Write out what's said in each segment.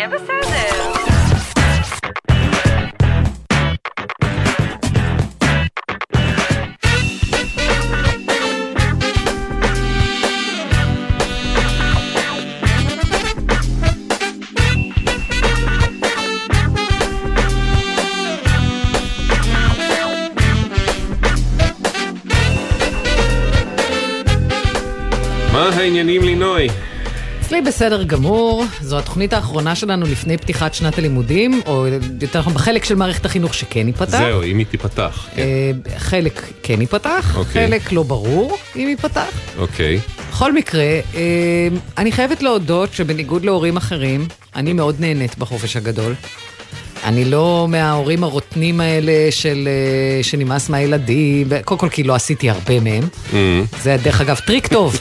יהיה בסדר. מה העניינים לינוי? אצלי בסדר גמור, זו התוכנית האחרונה שלנו לפני פתיחת שנת הלימודים, או יותר נכון בחלק של מערכת החינוך שכן ייפתח. זהו, אם היא תיפתח. כן. אה, חלק כן ייפתח, אוקיי. חלק לא ברור אם ייפתח. אוקיי. בכל מקרה, אה, אני חייבת להודות שבניגוד להורים אחרים, אני מאוד נהנית בחופש הגדול. אני לא מההורים הרוטנים האלה של אה, שנמאס מהילדים, קודם כל כי לא עשיתי הרבה מהם. Mm. זה דרך אגב טריק טוב,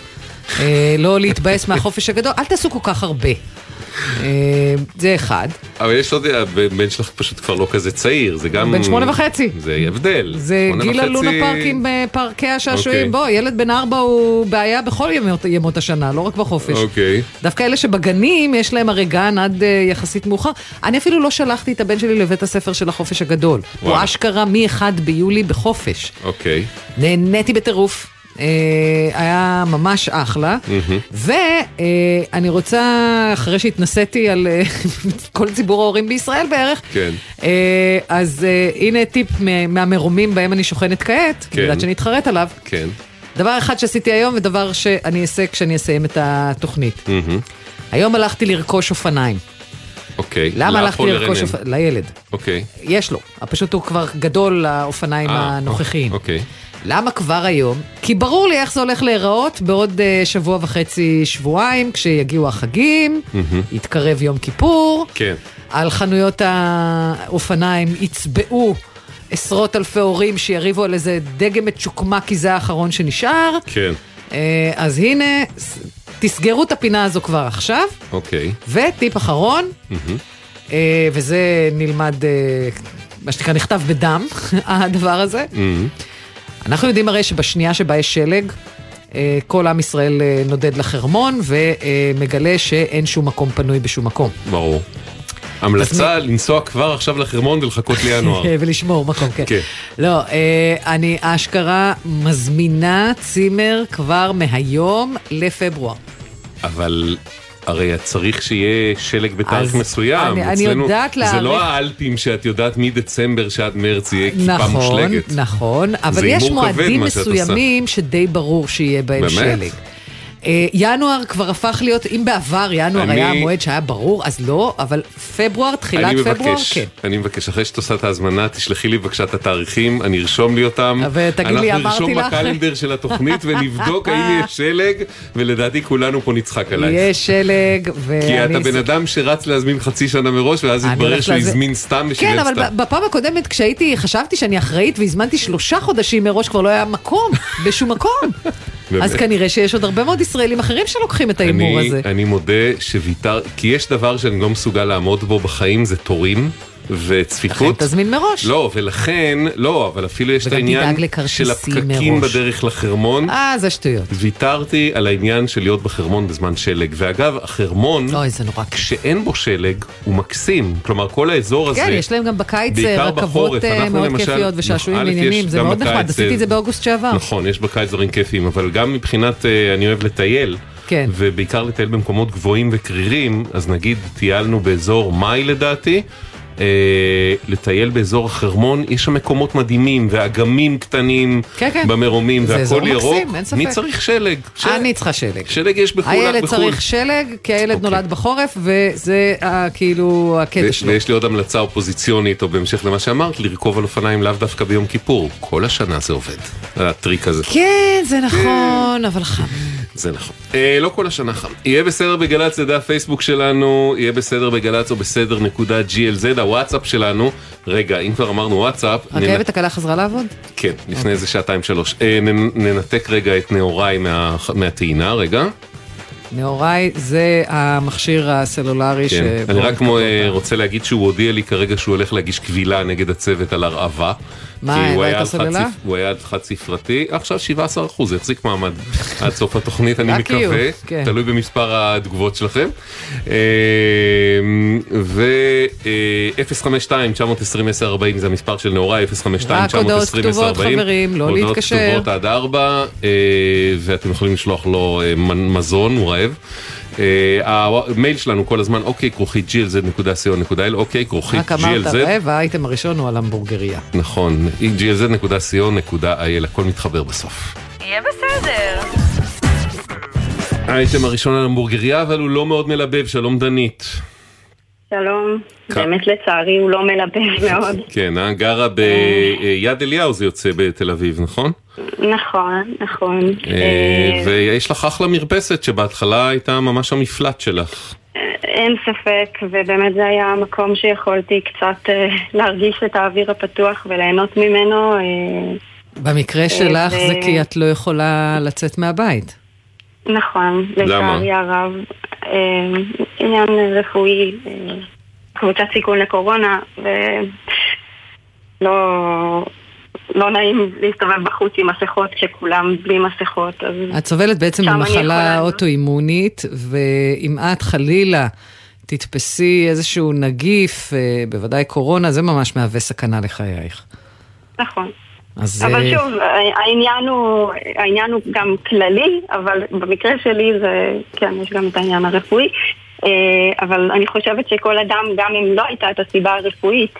לא להתבאס מהחופש הגדול, אל תעשו כל כך הרבה. אה, זה אחד. אבל יש עוד, הבן שלך פשוט כבר לא כזה צעיר, זה גם... בן שמונה וחצי. זה הבדל. זה גיל הלונה פארקים בפארקי השעשועים. אוקיי. בוא, ילד בן ארבע הוא בעיה בכל ימות, השנה, לא רק בחופש. אוקיי. דווקא אלה שבגנים, יש להם הרי גן עד אה, יחסית מאוחר. אני אפילו לא שלחתי את הבן שלי לבית הספר של החופש הגדול. הוא. אשכרה מ-1 ביולי בחופש. אוקיי. נהניתי בטירוף. אה, היה ממש אחלה. ואני רוצה, אחרי שהתנסיתי על אה, כל ציבור ההורים בישראל בערך, כן. אה, אז אה, הנה טיפ מהמרומים בהם אני שוכנת כעת, כן. בגלל שאני אתחרט עליו. כן. דבר אחד שעשיתי היום ודבר שאני אעשה כשאני אסיים את התוכנית. היום הלכתי לרכוש אופניים. אוקיי. למה הלכתי לרכוש? אופניים? לילד. אוקיי. יש לו, פשוט הוא כבר גדול לאופניים אה, הנוכחיים. אוקיי. למה כבר היום? כי ברור לי איך זה הולך להיראות בעוד אה, שבוע וחצי, שבועיים, כשיגיעו החגים, יתקרב יום כיפור, כן. על חנויות האופניים יצבעו עשרות אלפי הורים שיריבו על איזה דגם מצ'וקמק, כי זה האחרון שנשאר. כן. אה, אז הנה, תסגרו את הפינה הזו כבר עכשיו. אוקיי. וטיפ אחרון, אה, וזה נלמד, אה, מה שנקרא, נכתב בדם, הדבר הזה. אנחנו יודעים הרי שבשנייה שבה יש שלג, אה, כל עם ישראל אה, נודד לחרמון ומגלה שאין שום מקום פנוי בשום מקום. ברור. המלצה לנסוע כבר עכשיו לחרמון ולחכות לינואר. ולשמור מקום, כן. כן. לא, אה, אני אשכרה מזמינה צימר כבר מהיום לפברואר. אבל הרי צריך שיהיה שלג בתאריך מסוים. אני- אני יודעת זה להעריך- לא האלפים שאת יודעת מדצמבר שעד מרץ יהיה כיפה נכון, מושלגת. נכון, אבל זה יש מועדים מסוימים שדי ברור שיהיה בהם באמת? שלג. אה, ינואר כבר הפך להיות, אם בעבר ינואר אני- היה המועד שהיה ברור, אז לא, אבל פברואר, תחילת אני פברואר, מבקש, כן. אני מבקש, אחרי שאת עושה את ההזמנה, תשלחי לי בבקשה את התאריכים, אני ארשום לי אותם. ותגיד לי, אנחנו אמרתי נרשום לך. בקלנדר של התוכנית ונבדוק האם יש שלג, ולדעתי כולנו פה נצחק עלייך. יש שלג, ואני... כי אתה בן אדם שרץ להזמין חצי שנה מראש, ואז התברר שהוא הזמין סתם ושילם כן, אבל סתם. ב- בפעם הקודמת כשהייתי, חשבתי שאני אחראית והזמנתי שלושה חודשים מראש, כבר לא היה מקום, בשום מקום. אז כנראה שיש עוד הרבה מאוד ישראלים אחרים שלוקחים את ההימור הזה. אני מודה שוויתר, כי יש דבר שאני לא מסוגל לעמוד בו בחיים, זה תורים וצפיפות. לכן תזמין מראש. לא, ולכן, לא, אבל אפילו יש את העניין של הפקקים מראש. בדרך לחרמון. אה, זה שטויות. ויתרתי על העניין של להיות בחרמון בזמן שלג. ואגב, החרמון, אוי, זה נורא. כשאין בו שלג, הוא מקסים. כלומר, כל האזור הזה... כן, יש להם גם בקיץ אה, רכבות. אה, מאוד למשל- כיפיות ושעשועים ועניינים, יש זה מאוד נחמד, בקיץ, עשיתי אה, את זה באוגוסט שעבר. נכון, יש בקיץ דברים כיפיים, אבל גם מבחינת, אה, אני אוהב לטייל. כן. ובעיקר לטייל במקומות גבוהים וקרירים, אז נגיד טיילנו באזור מאי לדעתי. אה, לטייל באזור החרמון, יש שם מקומות מדהימים ואגמים קטנים כן, כן. במרומים זה אזור והכל ירוק. מקסים, אין ספק. מי צריך שלג? שלג. אני צריכה שלג. שלג יש בחו"ל, רק הילד בחו"ל. צריך שלג, כי הילד אוקיי. נולד בחורף, וזה אה, כאילו הקטע שלו. ויש לי עוד המלצה אופוזיציונית, או בהמשך למה שאמרת, לרכוב על אופניים לאו דווקא ביום כיפור. כל השנה זה עובד, הטריק הזה. כן, זה נכון, אבל חם. זה נכון. אה, לא כל השנה חם. יהיה בסדר בגל"צ, זה דף פייסבוק שלנו, יהיה בסדר בגל"צ או בסדר נקודה GLZ, הוואטסאפ שלנו. רגע, אם כבר אמרנו וואטסאפ, ננ- רכבת הקלה חזרה לעבוד? כן, לפני איזה שעתיים שלוש. אה, ננתק רגע את נעוריי מה- מהטעינה, רגע. נאוריי זה המכשיר הסלולרי כן. שבו אני רק. רוצה להגיד שהוא הודיע לי כרגע שהוא הולך להגיש קבילה נגד הצוות על הרעבה. מה, כי הוא לא היה חד הוא היה חד ספרתי, עכשיו 17 אחוז, יחזיק מעמד עד סוף התוכנית, אני מקווה, כן. תלוי במספר התגובות שלכם. ו-052-920-1040 זה המספר של נאורי, 052-920-1040. רק הודעות כתובות, חברים, לא להתקשר. הודעות כתובות עד 4, ואתם יכולים לשלוח לו אה, מזון, הוא רעב. אה, המייל שלנו כל הזמן, אוקיי, כרוכית glz.co.il, אוקיי, כרוכית רק אמרת glz. רבע, האייטם הראשון הוא על המבורגריה. נכון, glz.co.il, הכל מתחבר בסוף. יהיה בסדר. האייטם הראשון על המבורגריה, אבל הוא לא מאוד מלבב, שלום דנית. שלום, כ- באמת לצערי הוא לא מלבב מאוד. כן, אה? גרה ביד אליהו זה יוצא בתל אביב, נכון? נכון, נכון. אה, אה, ויש לך אחלה מרפסת שבהתחלה הייתה ממש המפלט שלך. אין ספק, ובאמת זה היה המקום שיכולתי קצת אה, להרגיש את האוויר הפתוח וליהנות ממנו. במקרה שלך זה כי את לא יכולה לצאת מהבית. נכון? לצערי הרב. עניין רפואי, קבוצת סיכון לקורונה, ולא... לא נעים להסתובב בחוץ עם מסכות כשכולם בלי מסכות, אז את סובלת בעצם יכולה- אוטואימונית, ואם את חלילה תתפסי איזשהו נגיף, אה, בוודאי קורונה, זה ממש מהווה סכנה לחייך. נכון. אז אבל אה, שוב, העניין הוא, העניין הוא גם כללי, אבל במקרה שלי זה, כן, יש גם את העניין הרפואי. אה, אבל אני חושבת שכל אדם, גם אם לא הייתה את הסיבה הרפואית,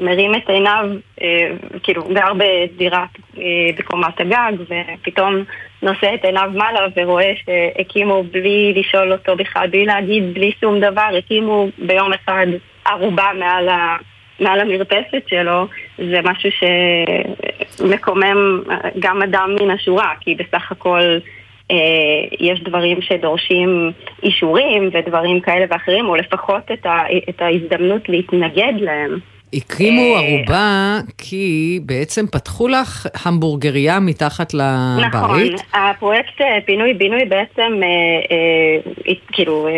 מרים את עיניו, אה, כאילו, גר בדירה אה, בקומת הגג, ופתאום נושא את עיניו מעלה ורואה שהקימו בלי לשאול אותו בכלל, בלי להגיד, בלי שום דבר, הקימו ביום אחד ערובה מעל ה... מעל המרפסת שלו, זה משהו שמקומם גם אדם מן השורה, כי בסך הכל יש דברים שדורשים אישורים ודברים כאלה ואחרים, או לפחות את, ה, את ההזדמנות להתנגד להם. הקימו אה, ערובה כי בעצם פתחו לך המבורגריה מתחת נכון, לבית. הפרויקט אה, פינוי-בינוי בעצם, אה, אה, כאילו, אה,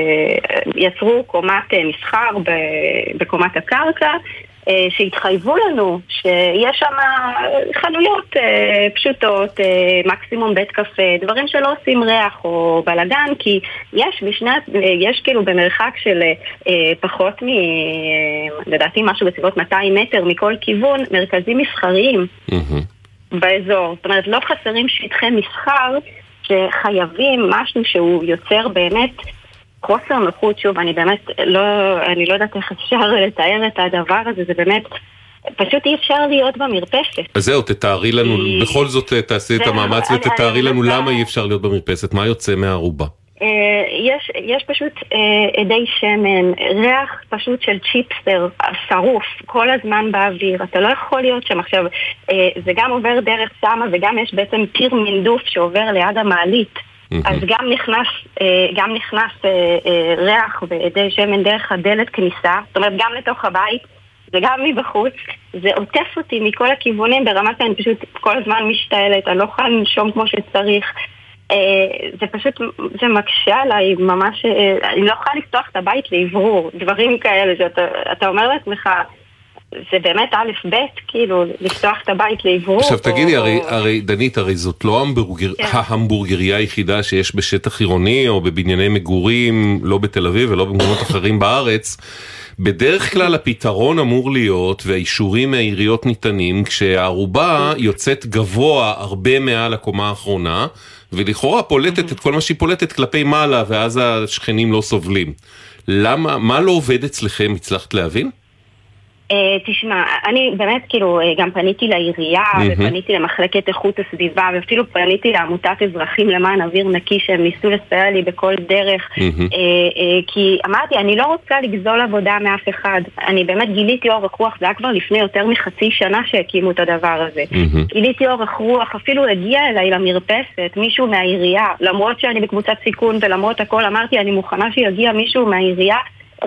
יצרו קומת אה, מסחר בקומת הקרקע, אה, שהתחייבו לנו שיש שם חנויות אה, פשוטות, אה, מקסימום בית קפה, דברים שלא עושים ריח או בלאגן, כי יש בשני, אה, יש כאילו במרחק של אה, אה, פחות מ... אה, לדעתי משהו בסביבות 200 מטר מכל כיוון, מרכזים מסחריים. באזור. זאת אומרת, לא חסרים שטחי מסחר שחייבים משהו שהוא יוצר באמת חוסר נוחות. שוב, אני באמת לא, אני לא יודעת איך אפשר לתאר את הדבר הזה, זה באמת, פשוט אי אפשר להיות במרפסת. אז זהו, תתארי לנו, כי- בכל זאת אה, תעשי את המאמץ אני- ותתארי אני לנו מנסה- למה אי אפשר להיות במרפסת, מה יוצא מהערובה. אה, יש, יש פשוט אה, אדי שמן, ריח פשוט של צ'יפסטר שרוף כל הזמן באוויר, אתה לא יכול להיות שם עכשיו, אה, זה גם עובר דרך שמה וגם יש בעצם פיר מינדוף שעובר ליד המעלית. אז גם נכנס, אה, גם נכנס אה, אה, ריח ואדי שמן דרך הדלת כניסה, זאת אומרת גם לתוך הבית וגם מבחוץ, זה עוטף אותי מכל הכיוונים ברמת שאני פשוט כל הזמן משתעלת, אני לא יכולה לנשום כמו שצריך. זה פשוט, זה מקשה עליי ממש, אני לא יכולה לפתוח את הבית לאוורור, דברים כאלה שאתה אתה אומר לעצמך, זה באמת א' ב', כאילו, לפתוח את הבית לאוורור. עכשיו או- תגידי, הרי, או- הרי דנית, הרי זאת לא המבורגר, כן. ההמבורגריה היחידה שיש בשטח עירוני או בבנייני מגורים, לא בתל אביב ולא במקומות אחרים בארץ. בדרך כלל הפתרון אמור להיות, והאישורים מהעיריות ניתנים, כשהערובה יוצאת גבוה הרבה מעל הקומה האחרונה, ולכאורה פולטת את כל מה שהיא פולטת כלפי מעלה, ואז השכנים לא סובלים. למה, מה לא עובד אצלכם, הצלחת להבין? אה, תשמע, אני באמת כאילו אה, גם פניתי לעירייה. ופניתי למחלקת איכות הסביבה ואפילו פניתי לעמותת אזרחים למען אוויר נקי שהם ניסו לסייע לי בכל דרך. אה, כי אמרתי, אני לא רוצה לגזול עבודה מאף אחד אני באמת גיליתי אורך רוח, זה היה כבר לפני יותר מחצי שנה שהקימו את הדבר הזה. גיליתי אורך רוח, אפילו הגיע אליי למרפסת מישהו מהעירייה למרות שאני בקבוצת סיכון ולמרות הכל אמרתי אני מוכנה שיגיע מישהו מהעירייה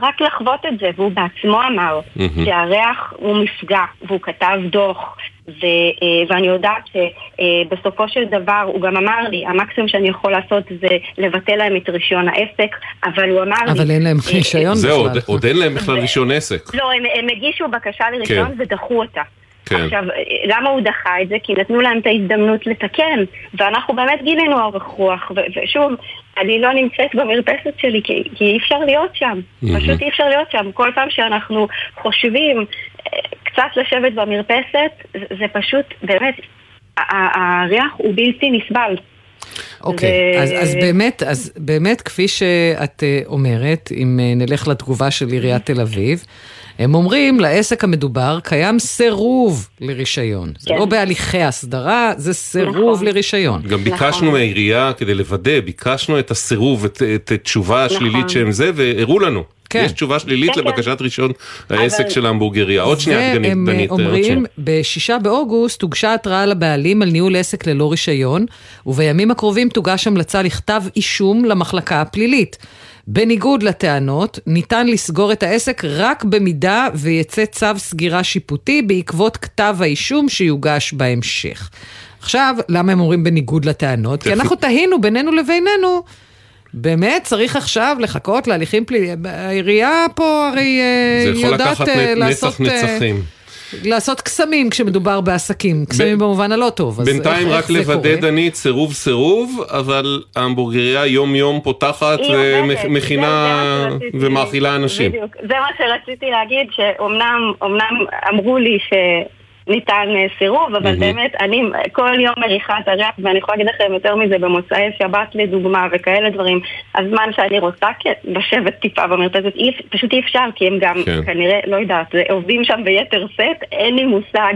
רק לחוות את זה, והוא בעצמו אמר מהמם. שהריח הוא מפגע, והוא כתב דוח, ו, אה, ואני יודעת שבסופו של דבר הוא גם אמר לי, המקסימום שאני יכול לעשות זה לבטל להם את רישיון העסק, אבל הוא אמר אבל לי... אבל אין להם רישיון בכלל. זהו, עוד אין להם בכלל רישיון עסק. לא, הם, הם הגישו בקשה לרישיון כן. ודחו אותה. כן. עכשיו, למה הוא דחה את זה? כי נתנו להם את ההזדמנות לתקן, ואנחנו באמת גילינו אורך רוח, ושוב, אני לא נמצאת במרפסת שלי כי, כי אי אפשר להיות שם, mm-hmm. פשוט אי אפשר להיות שם. כל פעם שאנחנו חושבים אה, קצת לשבת במרפסת, זה, זה פשוט, באמת, הריח הוא בלתי נסבל. אוקיי, okay, אז, אז, באמת, אז באמת, כפי שאת אה, אומרת, אם אה, נלך לתגובה של עיריית תל אביב, הם אומרים, לעסק המדובר קיים סירוב לרישיון. כן. זה לא בהליכי הסדרה, זה סירוב נכון. לרישיון. גם ביקשנו נכון. מהעירייה, כדי לוודא, ביקשנו את הסירוב, את, את התשובה השלילית נכון. שהם זה, והראו לנו. כן. יש תשובה שלילית כן, כן. לבקשת כן. רישיון העסק אבל... של ההמבורגריה. עוד שנייה, דגנית, דנית. והם אומרים, בשישה באוגוסט הוגשה התראה לבעלים על ניהול עסק ללא רישיון, ובימים הקרובים תוגש המלצה לכתב אישום למחלקה הפלילית. בניגוד לטענות, ניתן לסגור את העסק רק במידה ויצא צו סגירה שיפוטי בעקבות כתב האישום שיוגש בהמשך. עכשיו, למה הם אומרים בניגוד לטענות? כי אנחנו תהינו בינינו לבינינו. באמת צריך עכשיו לחכות להליכים פליליים? העירייה פה הרי אה, יודעת אה, לעשות... זה יכול לקחת נצח אה, נצחים. לעשות קסמים כשמדובר בעסקים, קסמים ב... במובן הלא טוב. בינתיים רק לוודא, דנית, סירוב סירוב, אבל ההמבורגריה יום יום פותחת ומכינה ומאכילה אנשים. בדיוק, זה מה שרציתי להגיד, שאומנם אמרו לי ש... ניתן אה, סירוב, אבל mm-hmm. באמת, אני כל יום מריחה את הריח, ואני יכולה להגיד לכם יותר מזה במוצאי שבת לדוגמה וכאלה דברים, הזמן שאני רוצה לשבת טיפה במרפסת, פשוט אי אפשר, כי הם גם כן. כנראה, לא יודעת, עובדים שם ביתר שאת, אין לי מושג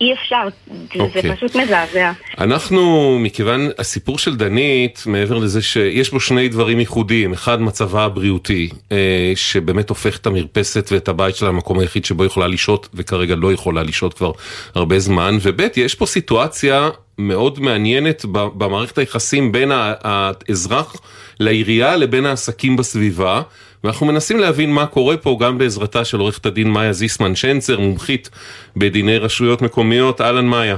אי אפשר, okay. זה אוקיי. פשוט מזעזע. אנחנו, מכיוון הסיפור של דנית, מעבר לזה שיש בו שני דברים ייחודיים, אחד מצבה הבריאותי, אה, שבאמת הופך את המרפסת ואת הבית שלה למקום היחיד שבו יכולה לשהות, וכרגע לא יכולה לשהות כבר הרבה זמן, וב' יש פה סיטואציה מאוד מעניינת במערכת היחסים בין האזרח לעירייה לבין העסקים בסביבה. ואנחנו מנסים להבין מה קורה פה גם בעזרתה של עורכת הדין מאיה זיסמן שנצר, מומחית בדיני רשויות מקומיות. אהלן מאיה.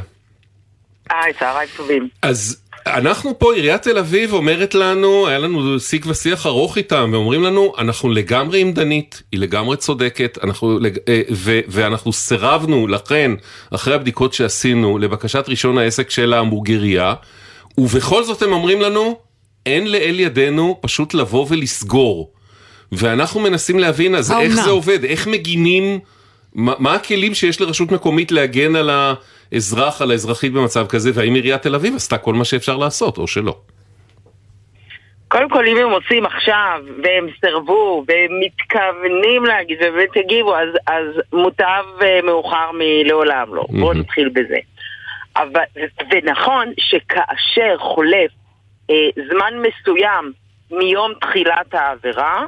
היי, צהריים טובים. אז אנחנו פה, עיריית תל אביב אומרת לנו, היה לנו שיג ושיח ארוך איתם, ואומרים לנו, אנחנו לגמרי עם דנית, היא לגמרי צודקת, אנחנו, אה, ו, ואנחנו סירבנו, לכן, אחרי הבדיקות שעשינו, לבקשת רישיון העסק של ההמבורגריה, ובכל זאת הם אומרים לנו, אין לאל ידינו פשוט לבוא ולסגור. ואנחנו מנסים להבין אז איך זה עובד, איך מגינים, מה, מה הכלים שיש לרשות מקומית להגן על האזרח, על האזרחית במצב כזה, והאם עיריית תל אביב עשתה כל מה שאפשר לעשות, או שלא. קודם כל, אם הם מוצאים עכשיו, והם סירבו, והם מתכוונים להגיד, ובאמת יגיבו, אז, אז מוטב אה, מאוחר מלעולם לא. Mm-hmm. בואו נתחיל בזה. אבל, ונכון שכאשר חולף אה, זמן מסוים מיום תחילת העבירה,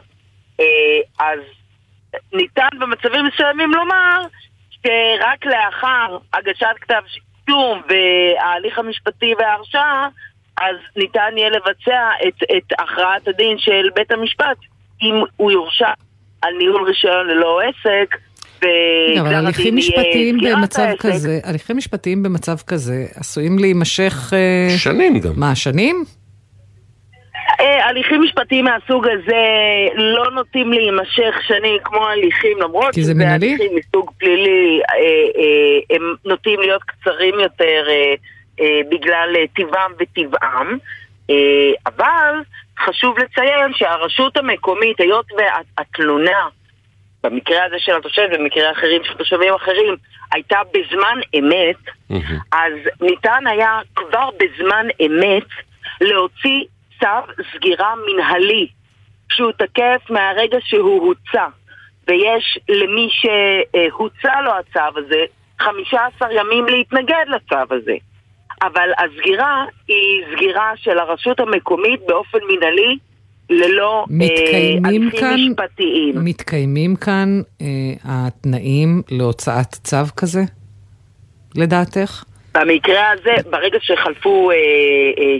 אז ניתן במצבים מסוימים לומר שרק לאחר הגשת כתב שיתום וההליך המשפטי וההרשעה, אז ניתן יהיה לבצע את, את הכרעת הדין של בית המשפט אם הוא יורשע על ניהול רישיון ללא עסק. לא, אבל הליכים משפטיים במצב כזה, הליכים משפטיים במצב כזה עשויים להימשך... אה, שנים גם. מה, שנים? אה, הליכים משפטיים מהסוג הזה לא נוטים להימשך שנים כמו הליכים, למרות שזה הליכים מסוג פלילי אה, אה, הם נוטים להיות קצרים יותר בגלל טיבם וטבעם, אבל חשוב לציין שהרשות המקומית, היות והתלונה במקרה הזה של התושב ובמקרה אחרים של תושבים אחרים הייתה בזמן אמת, mm-hmm. אז ניתן היה כבר בזמן אמת להוציא צו סגירה מנהלי שהוא תקף מהרגע שהוא הוצא ויש למי שהוצא לו הצו הזה 15 ימים להתנגד לצו הזה אבל הסגירה היא סגירה של הרשות המקומית באופן מנהלי ללא אה, הליכים כאן, משפטיים. מתקיימים כאן אה, התנאים להוצאת צו כזה, לדעתך? במקרה הזה, ברגע שחלפו אה, אה,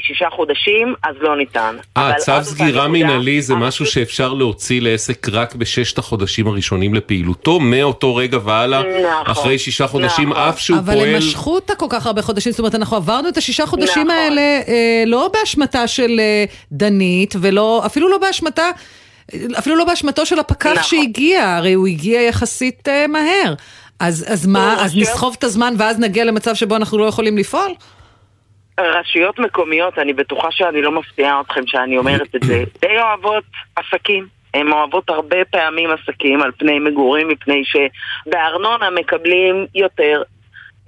שישה חודשים, אז לא ניתן. אה, אבל צו סגירה מינהלי זה הרשות- משהו שאפשר להוציא לעסק רק בששת החודשים הראשונים לפעילותו, מאותו רגע והלאה, נכון, אחרי שישה חודשים, נכון. אף שהוא אבל פועל... הם משכו אותה כל כך הרבה חודשים, זאת אומרת, אנחנו עברנו את השישה חודשים נכון. האלה אה, לא באשמתה של אה, דנית, ולא, אפילו לא באשמתה, אפילו לא באשמתו של הפקח נכון. שהגיע, הרי הוא הגיע יחסית אה, מהר. אז, אז מה, לא, אז רשויות- נסחוב את הזמן ואז נגיע למצב שבו אנחנו לא יכולים לפעול? רשויות מקומיות, אני בטוחה שאני לא מפתיעה אתכם שאני אומרת את זה, די אוהבות עסקים. הן אוהבות הרבה פעמים עסקים על פני מגורים, מפני שבארנונה מקבלים יותר.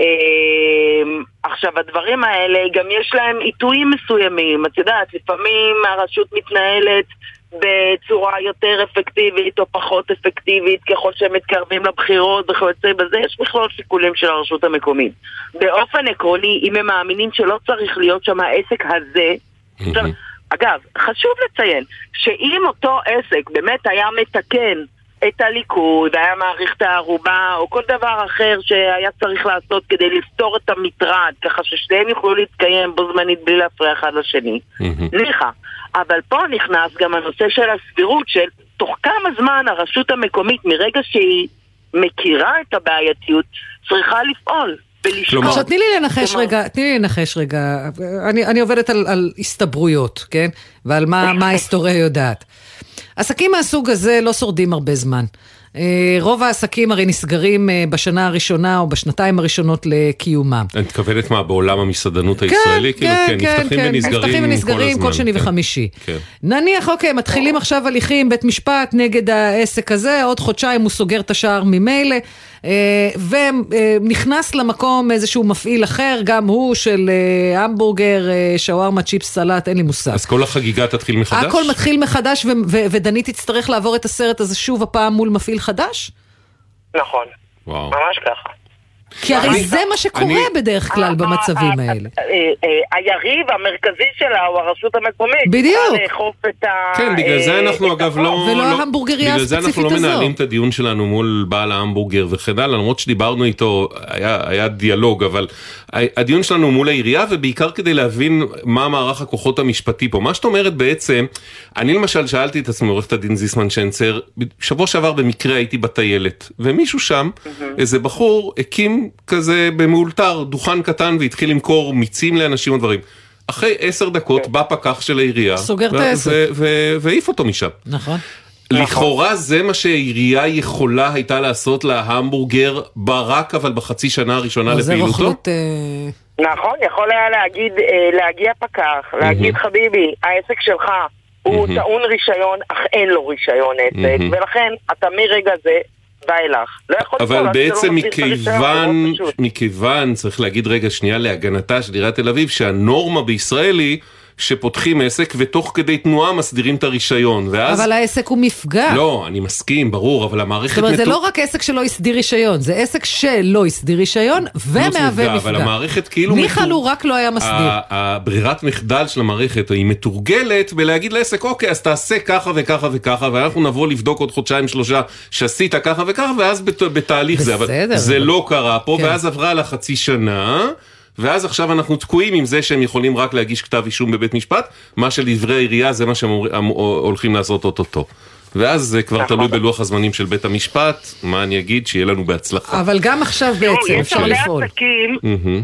אמ, עכשיו, הדברים האלה, גם יש להם עיתויים מסוימים. את יודעת, לפעמים הרשות מתנהלת בצורה יותר אפקטיבית או פחות אפקטיבית ככל שהם מתקרבים לבחירות וכיוצא בזה, יש מכלול שיקולים של הרשות המקומית. באופן עקרוני, אם הם מאמינים שלא צריך להיות שם העסק הזה, אגב, חשוב לציין שאם אותו עסק באמת היה מתקן את הליכוד, היה מעריך את הערובה או כל דבר אחר שהיה צריך לעשות כדי לפתור את המטרד, ככה ששניהם יוכלו להתקיים בו זמנית בלי להפריע אחד לשני. ניחא. אבל פה נכנס גם הנושא של הסבירות של תוך כמה זמן הרשות המקומית, מרגע שהיא מכירה את הבעייתיות, צריכה לפעול. כלומר- עכשיו תני לי לנחש כלומר- רגע, תני לי לנחש רגע, אני, אני עובדת על, על הסתברויות, כן? ועל מה, מה ההיסטוריה יודעת. עסקים מהסוג הזה לא שורדים הרבה זמן. אה, רוב העסקים הרי נסגרים אה, בשנה הראשונה או בשנתיים הראשונות לקיומם. את מתכוונת מה, בעולם המסעדנות הישראלי? כאילו, כן, נפתחים ונסגרים נפתחים ונסגרים כל כל הזמן, שני כן. וחמישי. כן. נניח, אוקיי, מתחילים עכשיו הליכים, בית משפט נגד העסק הזה, עוד חודשיים הוא סוגר את השער ממילא, ונכנס למקום איזשהו מפעיל אחר, גם הוא של אה, המבורגר, אה, שווארמה, צ'יפס, סלט, אין לי מושג. אז כל החגיגה תתחיל מחדש? הכל מתחיל מחדש, ו- ו- ודנית תצטרך לעבור את הסרט הזה שוב הפעם מול מפעיל חדש? נכון, וואו. ממש ככה. כי הרי זה מה שקורה בדרך כלל במצבים ה- ה- האלה. אה, אה, היריב המרכזי שלה הוא הרשות המקומית. בדיוק. לאכוף את ה... כן, בגלל זה אה, אנחנו אגב. לא... ולא לא- ההמבורגריה בגלל זה אנחנו הספציפית לא. מנהלים את הדיון שלנו מול בעל ההמבורגר וכן הלאה, למרות שדיברנו איתו, היה, היה דיאלוג, אבל הדיון שלנו הוא מול העירייה, ובעיקר כדי להבין מה מערך הכוחות המשפטי פה. מה שאת אומרת בעצם, אני למשל שאלתי את עצמי, עורכת הדין זיסמן שנצר, שבוע שעבר במקרה הייתי בטיילת, ומישהו שם, איזה בחור, הקים כזה במאולתר דוכן קטן והתחיל למכור מיצים לאנשים ודברים. אחרי עשר דקות בא פקח של העירייה, סוגר את העסק. והעיף אותו משם. נכון. לכאורה זה מה שהעירייה יכולה הייתה לעשות להמבורגר ברק אבל בחצי שנה הראשונה אבל זה לפעילותו? רוכלות... אה, נכון, יכול היה להגיד, אה, להגיע פקח, להגיד חביבי, העסק שלך הוא. טעון רישיון, אך אין לו רישיון עסק. ולכן אתה מרגע זה ואילך. לא יכול אבל לא בעצם זה מכיוון. מכיוון, צריך להגיד רגע שנייה להגנתה של עיריית תל אביב, שהנורמה בישראל היא שפותחים עסק ותוך כדי תנועה מסדירים את הרישיון, ואז... אבל העסק הוא מפגע. לא, אני מסכים, ברור, אבל המערכת... זאת אומרת, זה מתו- לא רק עסק שלא הסדיר רישיון, זה עסק שלא הסדיר רישיון ומהווה מפגע, מפגע. אבל המערכת כאילו... ניחא מתור- לו רק לא היה מסדיר. הברירת מחדל של המערכת היא מתורגלת בלהגיד לעסק אוקיי אז תעשה ככה וככה וככה ואנחנו נבוא לבדוק עוד חודשיים שלושה שעשית ככה וככה ואז בת, בתהליך זה אבל בסדר, זה אבל- לא קרה פה כן. ואז עברה לה חצי שנה ואז עכשיו אנחנו תקועים עם זה שהם יכולים רק להגיש כתב אישום בבית משפט מה שלדברי העירייה זה מה שהם אמ- הולכים לעשות אוטוטו. ואז זה כבר נכון. תלוי בלוח הזמנים של בית המשפט, מה אני אגיד? שיהיה לנו בהצלחה. אבל גם עכשיו בעצם יש אפשר הרבה לפעול.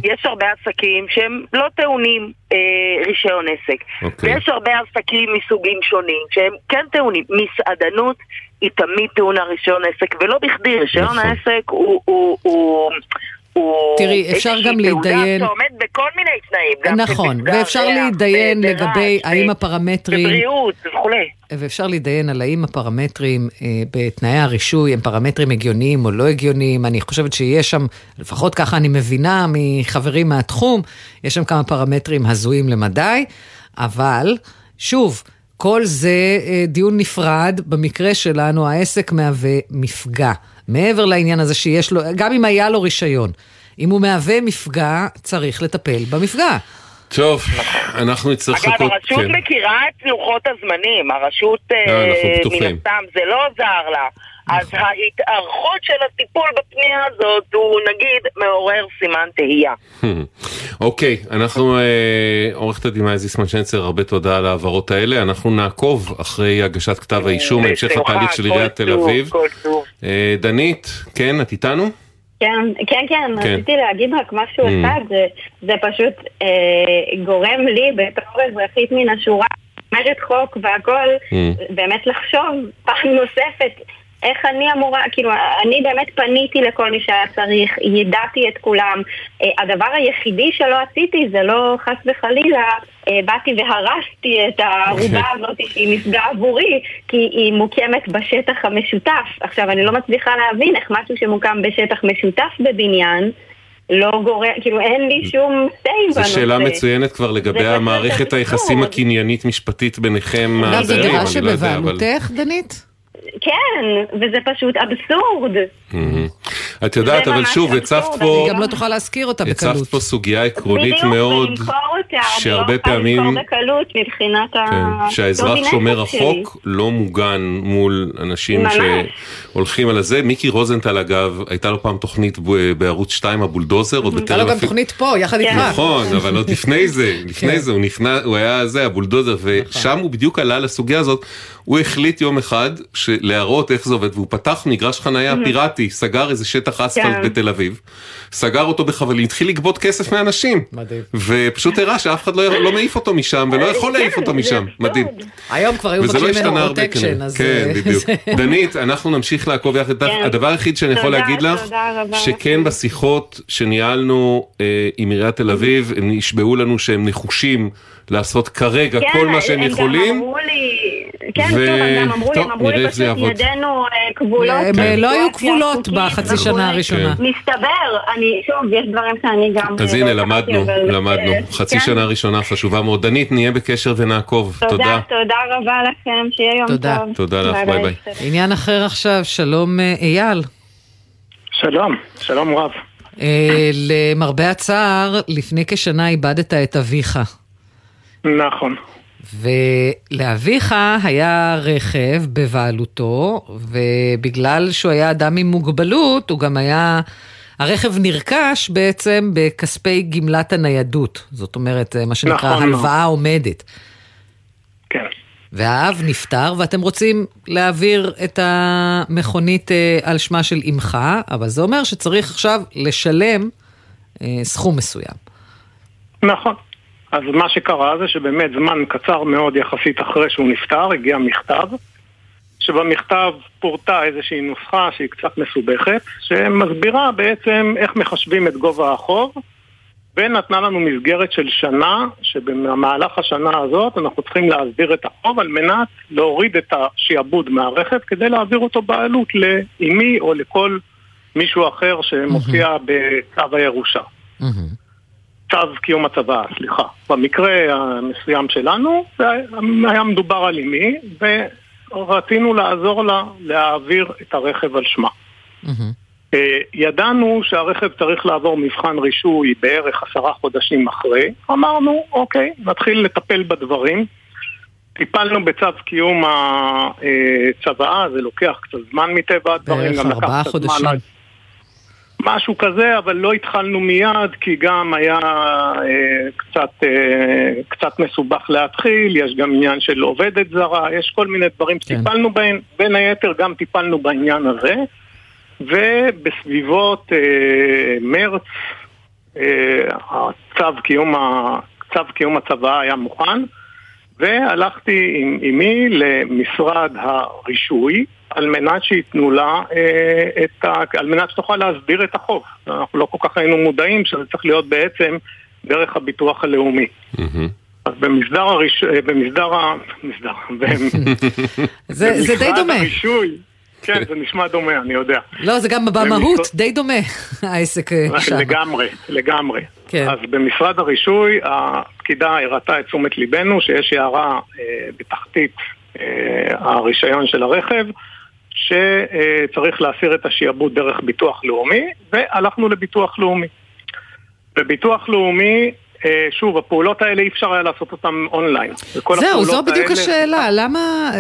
יש הרבה עסקים שהם לא טעונים אה, רישיון עסק. אוקיי. ויש הרבה עסקים מסוגים שונים שהם כן טעונים. מסעדנות היא תמיד טעונה רישיון עסק, ולא בכדי, רישיון נכון. העסק הוא... הוא, תראי, אפשר גם להתדיין- שעומד בכל מיני תנאים. נכון, ואפשר להתדיין לגבי האם הפרמטרים... בבריאות וכולי. ואפשר להתדיין על האם הפרמטרים אה, בתנאי הרישוי הם פרמטרים הגיוניים או לא הגיוניים. אני חושבת שיש שם, לפחות ככה אני מבינה מחברים מהתחום, יש שם כמה פרמטרים הזויים למדי, אבל שוב, כל זה אה, דיון נפרד, במקרה שלנו העסק מהווה מפגע. מעבר לעניין הזה שיש לו, גם אם היה לו רישיון, אם הוא מהווה מפגע, צריך לטפל במפגע. טוב, אנחנו נצטרך אגב, לחכות. הרשות כן. מכירה את לוחות הזמנים, הרשות אה, אנחנו אה. מן הסתם, זה לא עזר לה. אז ההתארכות של הטיפול בפנייה הזאת הוא נגיד מעורר סימן תהייה. אוקיי, אנחנו, אה, עורכת הדין מאי זיסמן שנצר, הרבה תודה על ההעברות האלה. אנחנו נעקוב אחרי הגשת כתב האישום, המשך התהליך של עיריית תל אביב. אה, דנית, כן, את איתנו? כן, כן, כן, כן, רציתי להגיד רק משהו mm. אחד, זה, זה פשוט אה, גורם לי בתור אזרחית מן השורה, עומדת חוק והכל, mm. באמת לחשוב פעם נוספת איך אני אמורה, כאילו, אני באמת פניתי לכל מי שהיה צריך, ידעתי את כולם. אה, הדבר היחידי שלא עשיתי זה לא חס וחלילה, אה, באתי והרסתי את הערובה הזאת שהיא מפגע עבורי, כי היא מוקמת בשטח המשותף. עכשיו, אני לא מצליחה להבין איך משהו שמוקם בשטח משותף בבניין, לא גורם, כאילו אין לי שום סיי בנושא. זו שאלה מצוינת כבר לגבי המערכת היחסים הקניינית משפטית ביניכם. אגב, זו דירה שבבעלותך, דנית? כן, וזה פשוט אבסורד. את יודעת, אבל שוב, הצפת פה... היא גם לא תוכל להזכיר אותה בקלות. הצפת פה סוגיה עקרונית מאוד, שהרבה פעמים... בדיוק, בקלות מבחינת ה... כן, שהאזרח שומר החוק לא מוגן מול אנשים שהולכים על הזה. מיקי רוזנטל, אגב, הייתה לו פעם תוכנית בערוץ 2, הבולדוזר, עוד בטרם... הייתה לו גם תוכנית פה, יחד איתך. נכון, אבל עוד לפני זה, לפני כן. זה, הוא היה זה, הבולדוזר, נכון. ושם הוא בדיוק עלה לסוגיה הזאת. הוא החליט יום אחד להראות איך זה עובד, והוא פתח מגרש חנייה פיראטי, סגר איזה שטח אספלט כן. בתל אביב, סגר אותו בחבלים, התחיל לגבות כסף מאנשים. מדהים. ופשוט הראה שאף אחד לא, לא מעיף אותו משם, ולא יכול להעיף אותו משם. מדהים. היום כבר היו מבקשים לא ממנו פרוטקשן, אז... כן, בדיוק. דנית, אנחנו נמשיך לעקוב יחד. כן. הדבר היחיד שאני יכול להגיד לך, שכן בשיחות שניהלנו אה, עם עיריית תל אביב, הם נשבעו לנו שהם נחושים לעשות כרגע כל מה שהם יכולים. כן, הם גם אמרו לי... כן, טוב, הם גם אמרו לי, הם אמרו לי פשוט ידינו אה, כבולות. הם לא היו כבולות בחצי שנה הראשונה. מסתבר, אני, שוב, יש דברים שאני גם... אז הנה, למדנו, למדנו. חצי כן. שנה ראשונה חשובה מאוד. דנית, נהיה בקשר ונעקוב. תודה. תודה רבה לכם, שיהיה יום טוב. תודה לך, ביי ביי. עניין אחר עכשיו, שלום אה, אייל. שלום, שלום רב. אה, למרבה הצער, לפני כשנה איבדת את אביך. נכון. ולאביך היה רכב בבעלותו, ובגלל שהוא היה אדם עם מוגבלות, הוא גם היה... הרכב נרכש בעצם בכספי גמלת הניידות. זאת אומרת, מה שנקרא נכון, הלוואה נכון. עומדת. כן. והאב נפטר, ואתם רוצים להעביר את המכונית אה, על שמה של אמך, אבל זה אומר שצריך עכשיו לשלם אה, סכום מסוים. נכון. אז מה שקרה זה שבאמת זמן קצר מאוד יחסית אחרי שהוא נפטר, הגיע מכתב, שבמכתב פורטה איזושהי נוסחה שהיא קצת מסובכת, שמסבירה בעצם איך מחשבים את גובה החוב, ונתנה לנו מסגרת של שנה, שבמהלך השנה הזאת אנחנו צריכים להסביר את החוב על מנת להוריד את השעבוד מהרכב כדי להעביר אותו בעלות לאימי או לכל מישהו אחר שמופיע mm-hmm. בצו הירושה. Mm-hmm. צו קיום הצבא, סליחה. במקרה המסוים שלנו, היה מדובר על אמי, ורצינו לעזור לה להעביר את הרכב על שמה. Mm-hmm. ידענו שהרכב צריך לעבור מבחן רישוי בערך עשרה חודשים אחרי, אמרנו, אוקיי, נתחיל לטפל בדברים. טיפלנו בצו קיום הצוואה, זה לוקח קצת זמן מטבע הדברים, גם לקח קצת זמן משהו כזה, אבל לא התחלנו מיד, כי גם היה אה, קצת, אה, קצת מסובך להתחיל, יש גם עניין של עובדת זרה, יש כל מיני דברים כן. שטיפלנו בהם, בין היתר גם טיפלנו בעניין הזה, ובסביבות אה, מרץ, אה, צו קיום, צו קיום הצבא היה מוכן, והלכתי עם אמי למשרד הרישוי, על מנת שייתנו לה אה, את ה... על מנת שתוכל להסביר את החוב. אנחנו לא כל כך היינו מודעים שזה צריך להיות בעצם דרך הביטוח הלאומי. אז במסדר הרישוי, אה, במסדר ה... מסדר, זה, זה די דומה. הרישוי, כן, זה נשמע דומה, אני יודע. לא, זה גם במהות די דומה, העסק אה, שם. לגמרי, לגמרי. כן. אז במשרד הרישוי, הפקידה הראתה את תשומת ליבנו שיש הערה אה, בתחתית אה, הרישיון של הרכב, שצריך להסיר את השיעבוד דרך ביטוח לאומי, והלכנו לביטוח לאומי. בביטוח לאומי שוב, הפעולות האלה אי אפשר היה לעשות אותן אונליין. זהו, זו בדיוק השאלה, למה,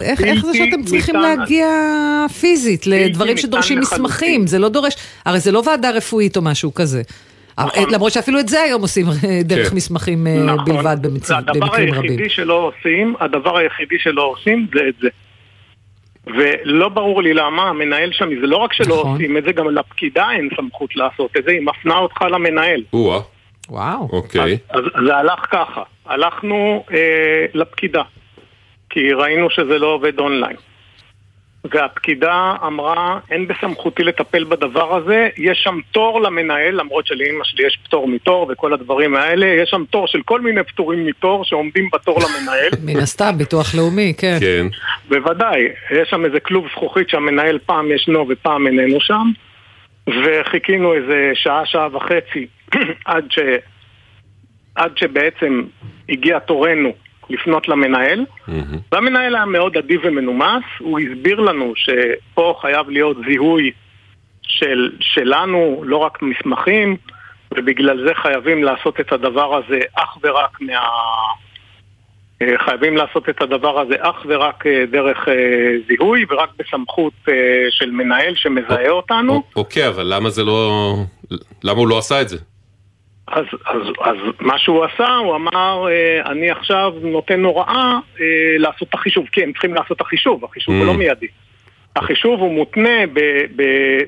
איך, איך זה שאתם צריכים ניתן, להגיע פיזית לדברים שדורשים מסמכים? זה לא דורש, הרי זה לא ועדה רפואית או משהו כזה. נכון. למרות שאפילו את זה היום עושים דרך כן. מסמכים נכון. בלבד במצ... במקרים רבים. הדבר היחידי שלא עושים, הדבר היחידי שלא עושים זה את זה. ולא ברור לי למה המנהל שם, זה לא רק שלא נכון. עושים את זה, גם לפקידה אין סמכות לעשות את זה, היא מפנה אותך למנהל. או-אה. וואו. אוקיי. אז, אז זה הלך ככה, הלכנו אה, לפקידה, כי ראינו שזה לא עובד אונליין. והפקידה אמרה, אין בסמכותי לטפל בדבר הזה, יש שם תור למנהל, למרות שלאמא שלי יש פטור מתור וכל הדברים האלה, יש שם תור של כל מיני פטורים מתור שעומדים בתור למנהל. מן הסתם, ביטוח לאומי, כן. כן. בוודאי, יש שם איזה כלוב זכוכית שהמנהל פעם ישנו ופעם איננו שם, וחיכינו איזה שעה, שעה וחצי עד, ש... עד שבעצם הגיע תורנו לפנות למנהל, mm-hmm. והמנהל היה מאוד אדיב ומנומס, הוא הסביר לנו שפה חייב להיות זיהוי של, שלנו, לא רק מסמכים, ובגלל זה חייבים לעשות את הדבר הזה אך ורק מה... אה, חייבים לעשות את הדבר הזה אך ורק אה, דרך אה, זיהוי ורק בסמכות של מנהל שמזהה אותנו. אוקיי, אבל למה זה לא... למה הוא לא עשה את זה? אז, אז, אז מה שהוא עשה, הוא אמר, אה, אני עכשיו נותן הוראה אה, לעשות את החישוב, כי הם צריכים לעשות את החישוב, החישוב mm. הוא לא מיידי. החישוב הוא מותנה ב, ב,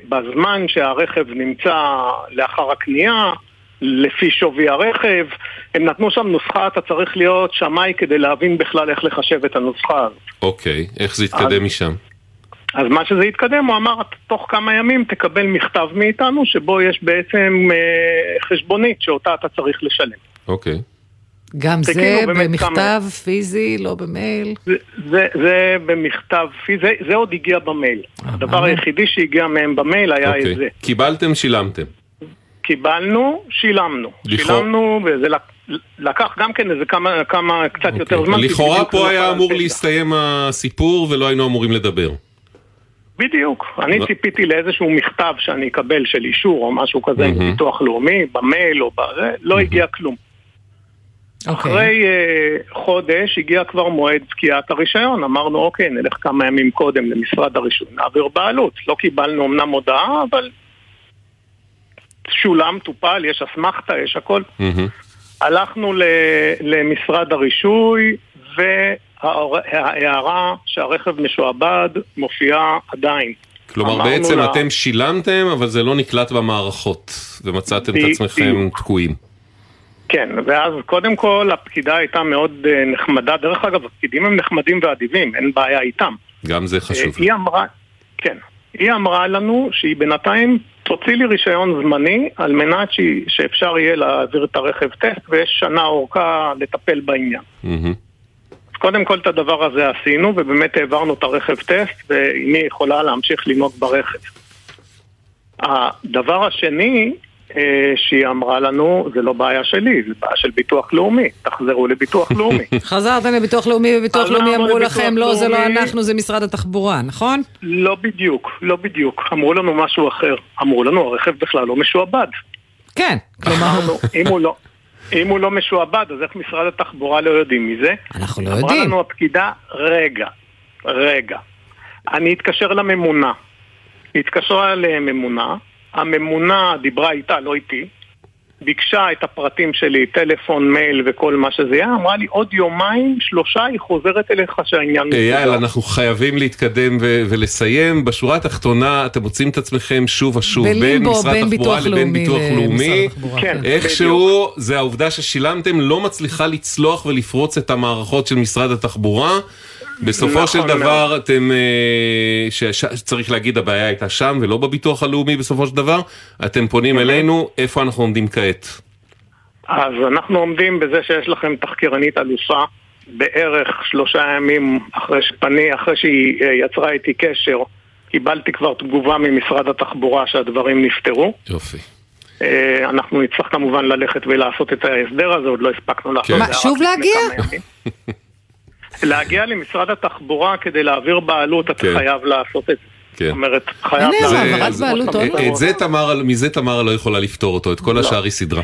בזמן שהרכב נמצא לאחר הקנייה, לפי שווי הרכב. הם נתנו שם נוסחה, אתה צריך להיות שמאי כדי להבין בכלל איך לחשב את הנוסחה הזאת. אוקיי, איך זה יתקדם אז, משם? אז מה שזה יתקדם, הוא אמר, תוך כמה ימים תקבל מכתב מאיתנו, שבו יש בעצם אה, חשבונית שאותה אתה צריך לשלם. אוקיי. גם זה במכתב כמה... פיזי, לא במייל? זה, זה, זה במכתב פיזי, זה, זה עוד הגיע במייל. אה, הדבר? היחידי שהגיע מהם במייל היה אוקיי. את זה. קיבלתם, שילמתם. קיבלנו, שילמנו. לכאורה... שילמנו, וזה לקח גם כן איזה כמה, כמה קצת אוקיי. יותר זמן. לכאורה פה היה אמור להסתיים הסיפור ולא היינו אמורים לדבר. בדיוק. אני לא. ציפיתי לאיזשהו מכתב שאני אקבל של אישור או משהו כזה עם ביטוח לאומי, במייל או בזה, לא הגיע כלום. Okay. אוקיי. אחרי uh, חודש הגיע כבר מועד פקיעת הרישיון, אמרנו אוקיי, נלך כמה ימים קודם למשרד הרישוי, נעביר בעלות. לא קיבלנו אמנם הודעה, אבל שולם, טופל, יש אסמכתה, יש הכל. Mm-hmm. הלכנו למשרד הרישוי, ו... ההערה שהרכב משועבד מופיעה עדיין. כלומר בעצם לה... אתם שילמתם אבל זה לא נקלט במערכות ומצאתם ב- את עצמכם ב- תקועים. כן, ואז קודם כל הפקידה הייתה מאוד uh, נחמדה, דרך אגב הפקידים הם נחמדים ואדיבים, אין בעיה איתם. גם זה חשוב. Uh, היא אמרה, כן, היא אמרה לנו שהיא בינתיים תוציא לי רישיון זמני על מנת ש... שאפשר יהיה להעביר את הרכב טסט ויש שנה אורכה לטפל בעניין. Mm-hmm. קודם כל את הדבר הזה עשינו, ובאמת העברנו את הרכב טסט, ואימי יכולה להמשיך לנהוג ברכב. הדבר השני אה, שהיא אמרה לנו, זה לא בעיה שלי, זה בעיה של ביטוח לאומי, תחזרו לביטוח לאומי. חזרתם לביטוח לאומי וביטוח לאומי אמרו לכם, לא, זה לא אנחנו, זה משרד התחבורה, נכון? לא בדיוק, לא בדיוק. אמרו לנו משהו אחר. אמרו לנו, הרכב בכלל לא משועבד. כן, כלומר... אם הוא לא... אם הוא לא משועבד, אז איך משרד התחבורה לא יודעים מזה? אנחנו לא יודעים. אמרה לנו הפקידה, רגע, רגע. אני אתקשר לממונה. התקשרה לממונה, הממונה דיברה איתה, לא איתי, ביקשה את הפרטים שלי, טלפון, מייל וכל מה שזה היה, אמרה לי עוד יומיים, שלושה, היא חוזרת אליך שהעניין מסודר. אייל, אנחנו חייבים להתקדם ו- ולסיים. בשורה התחתונה, אתם מוצאים את עצמכם שוב ושוב בין משרד התחבורה לבין ביטוח לאומי. כן, איכשהו, זה העובדה ששילמתם לא מצליחה לצלוח ולפרוץ את המערכות של משרד התחבורה. בסופו נכון של דבר. אתם, אה, שצריך להגיד הבעיה הייתה שם ולא בביטוח הלאומי בסופו של דבר, אתם פונים אלינו, איפה אנחנו עומדים כעת? אז אנחנו עומדים בזה שיש לכם תחקירנית אלופה בערך שלושה ימים אחרי שפני, אחרי שהיא אה, יצרה איתי קשר, קיבלתי כבר תגובה ממשרד התחבורה שהדברים נפתרו. יופי. אה, אנחנו נצטרך כמובן ללכת ולעשות את ההסדר הזה, עוד לא הספקנו לעשות את זה. מה, שוב להגיע? להגיע למשרד התחבורה כדי להעביר בעלות, אתה כן. חייב לעשות את זה. כן. זאת אומרת, חייב... הנה, זה- העברת זה- בעלות, עוד את זה תמר, מזה תמר לא יכולה לפתור אותו, את כל השאר היא סדרה.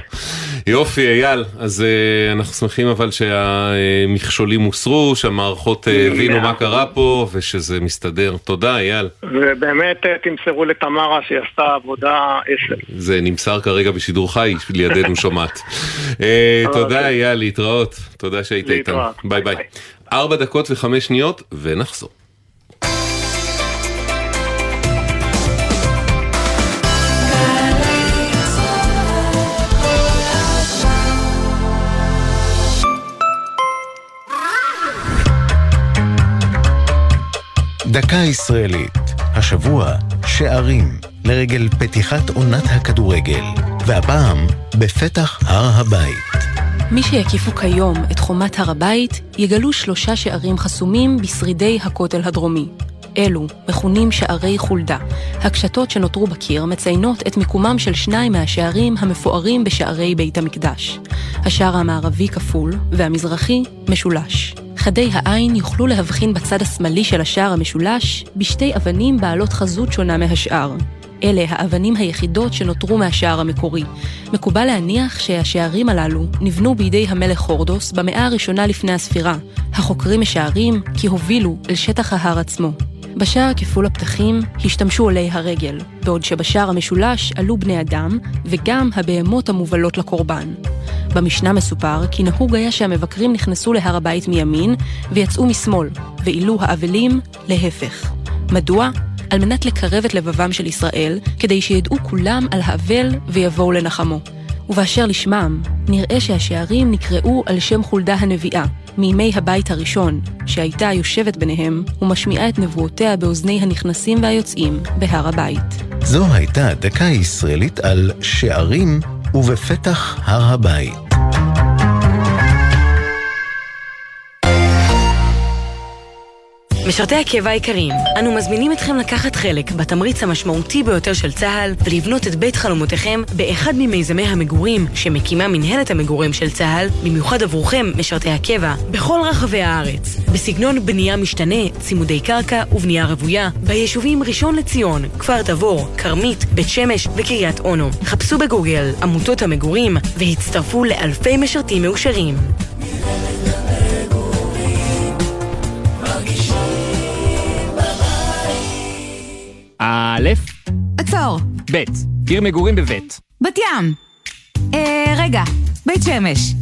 יופי, אייל, אז אה, אנחנו שמחים אבל שהמכשולים הוסרו, שהמערכות אה, הבינו מה קרה פה ושזה מסתדר. תודה, אייל. ובאמת אה, תמסרו לתמרה שהיא עשתה עבודה אסל. זה נמסר כרגע בשידור חי, לידינו שומעת. תודה, אייל, להתראות. תודה שהיית איתנו. ביי ביי. ארבע דקות וחמש שניות, ונחזור. דקה ישראלית, השבוע שערים לרגל פתיחת עונת הכדורגל, והפעם בפתח הר הבית. מי שיקיפו כיום את חומת הר הבית, יגלו שלושה שערים חסומים בשרידי הכותל הדרומי. אלו מכונים שערי חולדה. הקשתות שנותרו בקיר מציינות את מיקומם של שניים מהשערים המפוארים בשערי בית המקדש. השער המערבי כפול והמזרחי משולש. חדי העין יוכלו להבחין בצד השמאלי של השער המשולש בשתי אבנים בעלות חזות שונה מהשאר. אלה האבנים היחידות שנותרו מהשער המקורי. מקובל להניח שהשערים הללו נבנו בידי המלך הורדוס במאה הראשונה לפני הספירה. החוקרים משערים כי הובילו אל שטח ההר עצמו. בשער כפול הפתחים השתמשו עולי הרגל, בעוד שבשער המשולש עלו בני אדם וגם הבהמות המובלות לקורבן. במשנה מסופר כי נהוג היה שהמבקרים נכנסו להר הבית מימין ויצאו משמאל, ואילו האבלים להפך. מדוע? על מנת לקרב את לבבם של ישראל, כדי שידעו כולם על האבל ויבואו לנחמו. ובאשר לשמם, נראה שהשערים נקראו על שם חולדה הנביאה, מימי הבית הראשון, שהייתה יושבת ביניהם ומשמיעה את נבואותיה באוזני הנכנסים והיוצאים בהר הבית. זו הייתה דקה ישראלית על שערים ובפתח הר הבית. משרתי הקבע היקרים, אנו מזמינים אתכם לקחת חלק בתמריץ המשמעותי ביותר של צה"ל ולבנות את בית חלומותיכם באחד ממיזמי המגורים שמקימה מנהלת המגורים של צה"ל, במיוחד עבורכם, משרתי הקבע, בכל רחבי הארץ, בסגנון בנייה משתנה, צימודי קרקע ובנייה רוויה, ביישובים ראשון לציון, כפר תבור, כרמית, בית שמש וקריית אונו. חפשו בגוגל עמותות המגורים והצטרפו לאלפי משרתים מאושרים. א', עצור. ב', עיר מגורים בבית. בת ים. אה, רגע, בית שמש.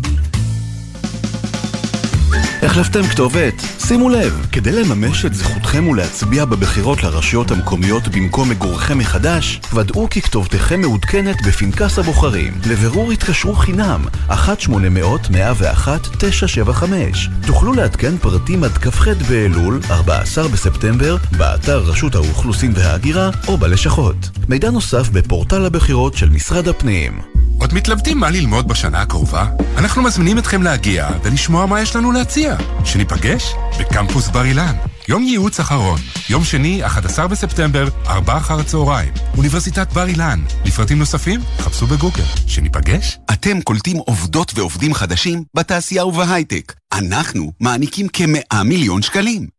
החלפתם כתובת? שימו לב, כדי לממש את זכותכם ולהצביע בבחירות לרשויות המקומיות במקום מגורכם מחדש, ודאו כי כתובתכם מעודכנת בפנקס הבוחרים. לבירור התקשרו חינם, 1-800-101-975. תוכלו לעדכן פרטים עד כ"ח באלול, 14 בספטמבר, באתר רשות האוכלוסין וההגירה או בלשכות. מידע נוסף בפורטל הבחירות של משרד הפנים. עוד מתלבטים מה ללמוד בשנה הקרובה? אנחנו מזמינים אתכם להגיע ולשמוע מה יש לנו להציע. שניפגש בקמפוס בר אילן. יום ייעוץ אחרון, יום שני, 11 בספטמבר, 4 אחר הצהריים. אוניברסיטת בר אילן. לפרטים נוספים, חפשו בגוגל. שניפגש? אתם קולטים עובדות ועובדים חדשים בתעשייה ובהייטק. אנחנו מעניקים כמאה מיליון שקלים.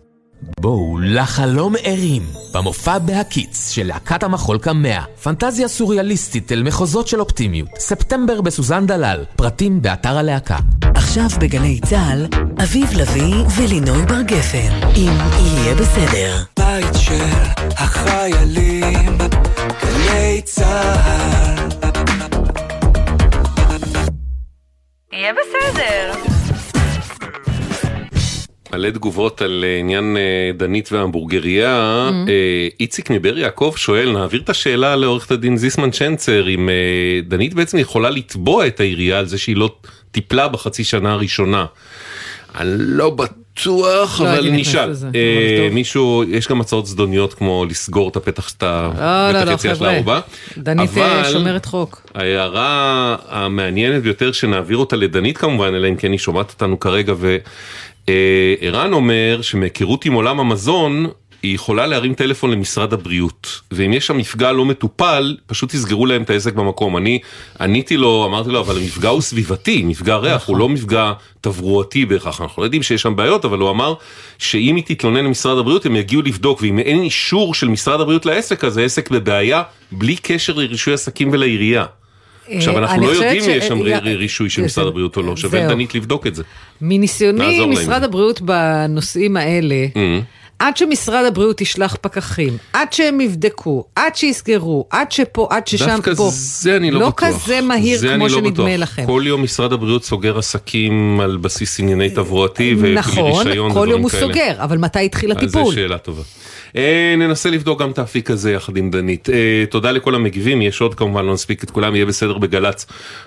בואו לחלום ערים, במופע בהקיץ של להקת המחול קמע. פנטזיה סוריאליסטית אל מחוזות של אופטימיות. ספטמבר בסוזן דלל, פרטים באתר הלהקה. עכשיו בגלי צה"ל, אביב לביא ולינוי בר גפן, אם יהיה בסדר. בית של החיילים, גלי צה"ל. יהיה בסדר. מלא תגובות על אה, עניין אה, דנית וההמבורגריה. אה, איציק מבאר יעקב שואל, נעביר את השאלה לעורכת הדין זיסמן שנצר, אם דנית בעצם יכולה לתבוע את העירייה על זה שהיא לא טיפלה בחצי שנה הראשונה. אני לא בטוח לא אבל נשאל. מישהו, יש גם הצעות זדוניות כמו לסגור את הפתח שאתה לא, לא, לא, יציאה של חבר'ה. הארובה. דנית שומרת חוק. ההערה המעניינת ביותר שנעביר אותה לדנית כמובן, אלא אם כן היא שומעת אותנו כרגע, וערן אומר שמהיכרות עם עולם המזון, היא יכולה להרים טלפון למשרד הבריאות, ואם יש שם מפגע לא מטופל, פשוט תסגרו להם את העסק במקום. אני עניתי לו, אמרתי לו, אבל המפגע הוא סביבתי, מפגע ריח, הוא לא מפגע תברואתי בהכרח, אנחנו לא יודעים שיש שם בעיות, אבל הוא אמר שאם היא תתלונן למשרד הבריאות, הם יגיעו לבדוק, ואם אין אישור של משרד הבריאות לעסק, אז העסק בבעיה, בלי קשר לרישוי עסקים ולעירייה. עכשיו אה, אנחנו לא יודעים אם יש שם יא- ר- רישוי של משרד הבריאות או לא, שווה זהו. לדנית לבדוק את זה. מניסיוני. משרד הבריאות בנושאים האלה, Mm. עד שמשרד הבריאות ישלח פקחים, עד שהם יבדקו, עד שיסגרו, עד שפה, עד ששם דווקא פה. זה אני לא לא בטוח. כזה מהיר כמו לא שנדמה בטוח. לכם. כל יום משרד הבריאות סוגר עסקים על בסיס ענייני תברואתי ובלי נכון, רישיון כל ודברים יום הוא כאלה. סוגר, אבל מתי התחיל אז הטיפול? זו שאלה טובה. אה, ננסה לבדוק גם את האפיק הזה יחד עם דנית. אה, תודה לכל המגיבים, יש עוד כמובן, לא נספיק את כולם, יהיה בסדר בגל"צ,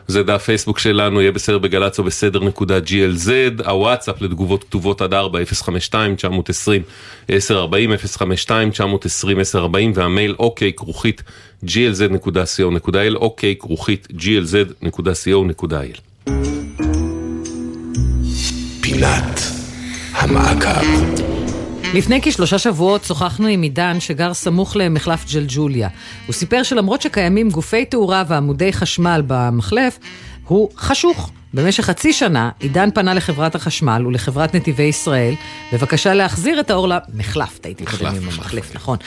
זה דף פייסבוק שלנו, יהיה בסדר בגל"צ או בסדר נקודה glz, הוואטסאפ לתגובות כתובות עד 4, 052 920 1040 052 920 1040 והמייל אוקיי כרוכית glz.co.il אוקיי כרוכית glz.co.il פינת המעקב. לפני כשלושה שבועות שוחחנו עם עידן שגר סמוך למחלף ג'לג'וליה. הוא סיפר שלמרות שקיימים גופי תאורה ועמודי חשמל במחלף, הוא חשוך. במשך חצי שנה עידן פנה לחברת החשמל ולחברת נתיבי ישראל בבקשה להחזיר את האור למחלף, טעיתי קודם עם המחלף, נכון.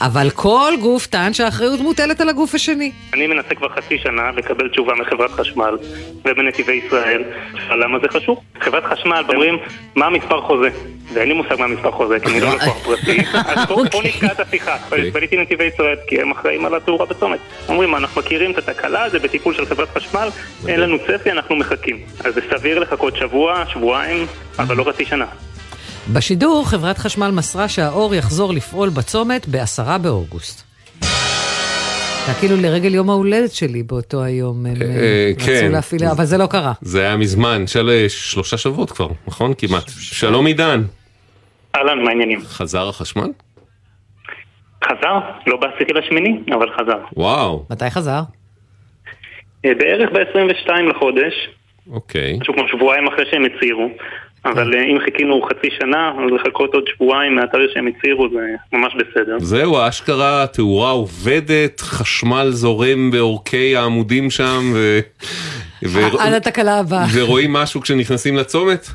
אבל כל גוף טען שהאחריות מוטלת על הגוף השני. אני מנסה כבר חצי שנה לקבל תשובה מחברת חשמל ובנתיבי ישראל, למה זה חשוב. חברת חשמל אומרים, מה המספר חוזה? ואין לי מושג מה המספר חוזה, כי אני לא לקוח פרטי, אז פה פה נתקע את השיחה. פניתי לנתיבי ישראל, כי הם אחראים על התאורה בצומת. אומרים, אנחנו מכירים את התקלה, זה בטיפול של חברת חשמל, אין לנו צפי, אנחנו מחכים. אז זה סביר לחכות שבוע, שבועיים, אבל לא חצי שנה. בשידור חברת חשמל מסרה שהאור יחזור לפעול בצומת בעשרה באוגוסט. זה היה כאילו לרגל יום ההולדת שלי באותו היום, הם אה, אה, כן. רצו להפעיל, אבל זה לא קרה. זה היה מזמן, של אה, שלושה שבועות כבר, נכון? כמעט. שלום עידן. אהלן, מה העניינים? חזר החשמל? חזר, לא בעשירי לשמיני, אבל חזר. וואו, מתי חזר? אה, בערך ב-22 לחודש, אוקיי. משהו כמו שבועיים אחרי שהם הצהירו. אבל אה, אם חיכינו חצי שנה, אז לחכות עוד שבועיים מהתאריך שהם הצהירו זה ממש בסדר. זהו, אשכרה התאורה עובדת, חשמל זורם בעורקי העמודים שם, ו... ו... עד התקלה הבאה. ורואים משהו כשנכנסים לצומת?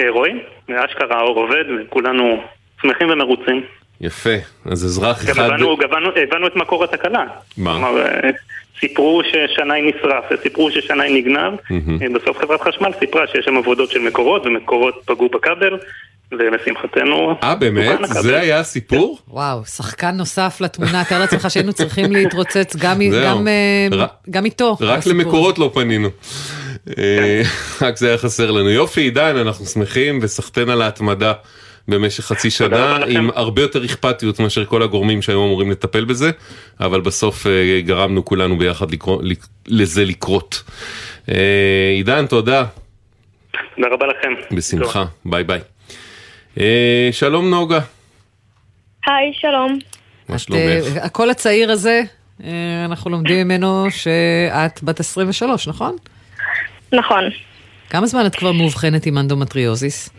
אה, רואים? אשכרה האור עובד וכולנו שמחים ומרוצים. יפה, אז אזרח גם אחד... הבנו, הבנו, הבנו את מקור התקלה. מה? כלומר, אה, סיפרו ששנאי נשרף וסיפרו ששנאי נגנב. אה, בסוף חברת חשמל סיפרה שיש שם עבודות של מקורות ומקורות פגעו בכבל ולשמחתנו... אה, באמת? זה היה הסיפור? וואו, שחקן נוסף לתמונה, תאר לעצמך שהיינו צריכים להתרוצץ גם. גם, אה, גם איתו. רק למקורות לא פנינו. אה, רק זה היה חסר לנו. יופי, עידן, אנחנו שמחים וסחטיין על ההתמדה במשך חצי שנה, עם הרבה יותר אכפתיות מאשר כל הגורמים שהיו אמורים לטפל בזה, אבל בסוף אה, גרמנו כולנו ביחד לקרוא- לזה לקרות. אה, עידן, תודה. תודה רבה לכם. בשמחה, ביי ביי. אה, שלום נוגה, היי, שלום. מה שלומך? הקול הצעיר הזה, אנחנו לומדים ממנו שאת בת 23, נכון? נכון. כמה זמן את כבר מאובחנת עם אנדומטריוזיס?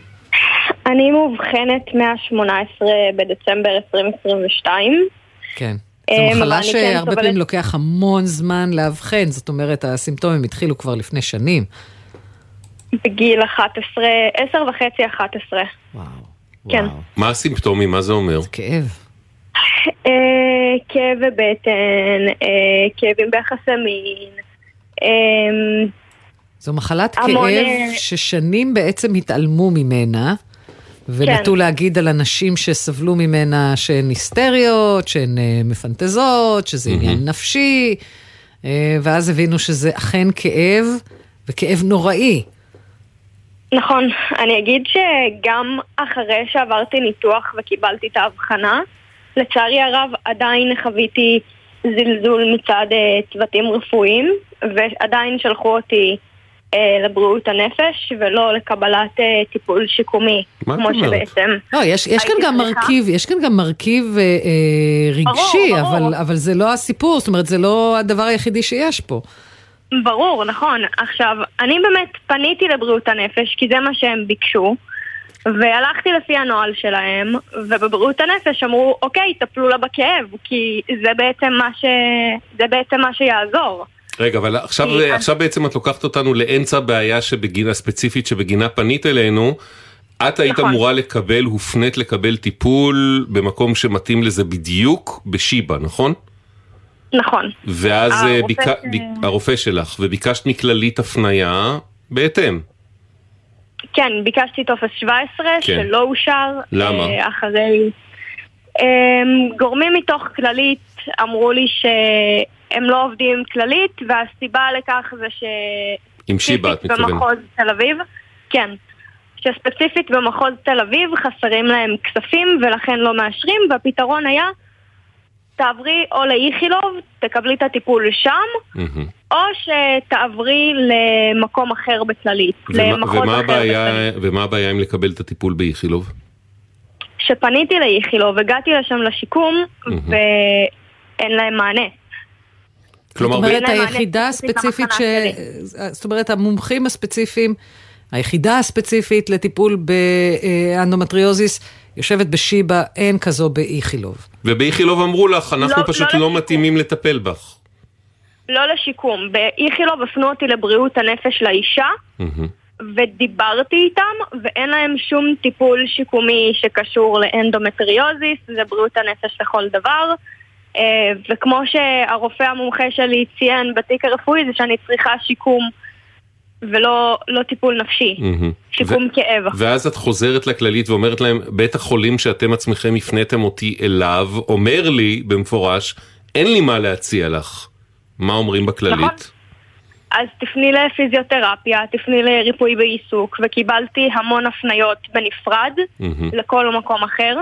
אני מאובחנת מה-18 בדצמבר 2022. כן. זו מחלה שהרבה פעמים לוקח המון זמן לאבחן, זאת אומרת, הסימפטומים התחילו כבר לפני שנים. בגיל 11, 10 וחצי, 11. וואו. כן. מה הסימפטומים? מה זה אומר? כאב. אה, כאב בבטן, אה, כאבים ביחסי מין. אה, זו מחלת כאב ששנים בעצם התעלמו ממנה, ונטו כן. להגיד על אנשים שסבלו ממנה שהן היסטריות, שהן אה, מפנטזות, שזה עניין נפשי, אה, ואז הבינו שזה אכן כאב, וכאב נוראי. נכון, אני אגיד שגם אחרי שעברתי ניתוח וקיבלתי את ההבחנה, לצערי הרב עדיין חוויתי זלזול מצד אה, צוותים רפואיים, ועדיין שלחו אותי לבריאות הנפש ולא לקבלת אה, טיפול שיקומי, כמו? שבעצם... לא, יש, יש כאן גם. מרכיב, יש כאן גם מרכיב אה, אה, רגשי, ברור, ברור. אבל, אבל זה לא הסיפור, זאת אומרת, זה לא הדבר היחידי שיש פה. ברור, נכון. עכשיו, אני באמת פניתי לבריאות הנפש, כי זה מה שהם ביקשו, והלכתי לפי הנוהל שלהם, ובבריאות הנפש אמרו, אוקיי, טפלו לה בכאב, כי זה בעצם מה, ש... זה בעצם מה שיעזור. רגע, אבל עכשיו, כי- עכשיו בעצם את לוקחת אותנו לאמצע בעיה שבגינה, ספציפית שבגינה פנית אלינו. את היית נכון. אמורה לקבל, הופנית לקבל טיפול במקום שמתאים לזה בדיוק, בשיבא, נכון? נכון. ואז אה, הרופא ביק... ש- ביק... הרופא שלך, וביקשת מכללית הפנייה בהתאם. כן, ביקשתי טופס 17 כן. שלא אושר. למה? אה, אחרי... אה, גורמים מתוך כללית אמרו לי שהם לא עובדים כללית, והסיבה לכך זה ש... עם שיבא, את מתכוונת. במחוז תל אביב, כן. שספציפית במחוז תל אביב חסרים להם כספים ולכן לא מאשרים, והפתרון היה, תעברי או לאיכילוב, תקבלי את הטיפול שם. או שתעברי למקום אחר בכללית, ומה, למחוז ומה, אחר הבעיה, בכללית. ומה הבעיה עם לקבל את הטיפול באיכילוב? כשפניתי לאיכילוב, הגעתי לשם לשיקום, ואין להם מענה. כלומר, זאת אומרת, היחידה ספציפית הספציפית ש... זאת אומרת, המומחים הספציפיים, היחידה הספציפית לטיפול באנדומטריוזיס יושבת בשיבא, אין כזו באיכילוב. ובאיכילוב אמרו לך, אנחנו לא- פשוט לא לא. מתאימים לטפל בך. לא לשיקום. באיכילוב הפנו אותי לבריאות הנפש לאישה. ודיברתי איתם, ואין להם שום טיפול שיקומי שקשור לאנדומטריוזיס, זה בריאות הנפש לכל דבר. אה, וכמו שהרופא המומחה שלי ציין בתיק הרפואי, זה שאני צריכה שיקום ולא לא טיפול נפשי. מהמם. שיקום כאב. ואז את חוזרת לכללית ואומרת להם, בית החולים שאתם עצמכם הפניתם אותי אליו, אומר לי במפורש, אין לי מה להציע לך. מה אומרים בכללית? נכון. אז תפני לפיזיותרפיה, תפני לריפוי בעיסוק, וקיבלתי המון הפניות בנפרד מהמם. לכל מקום אחר.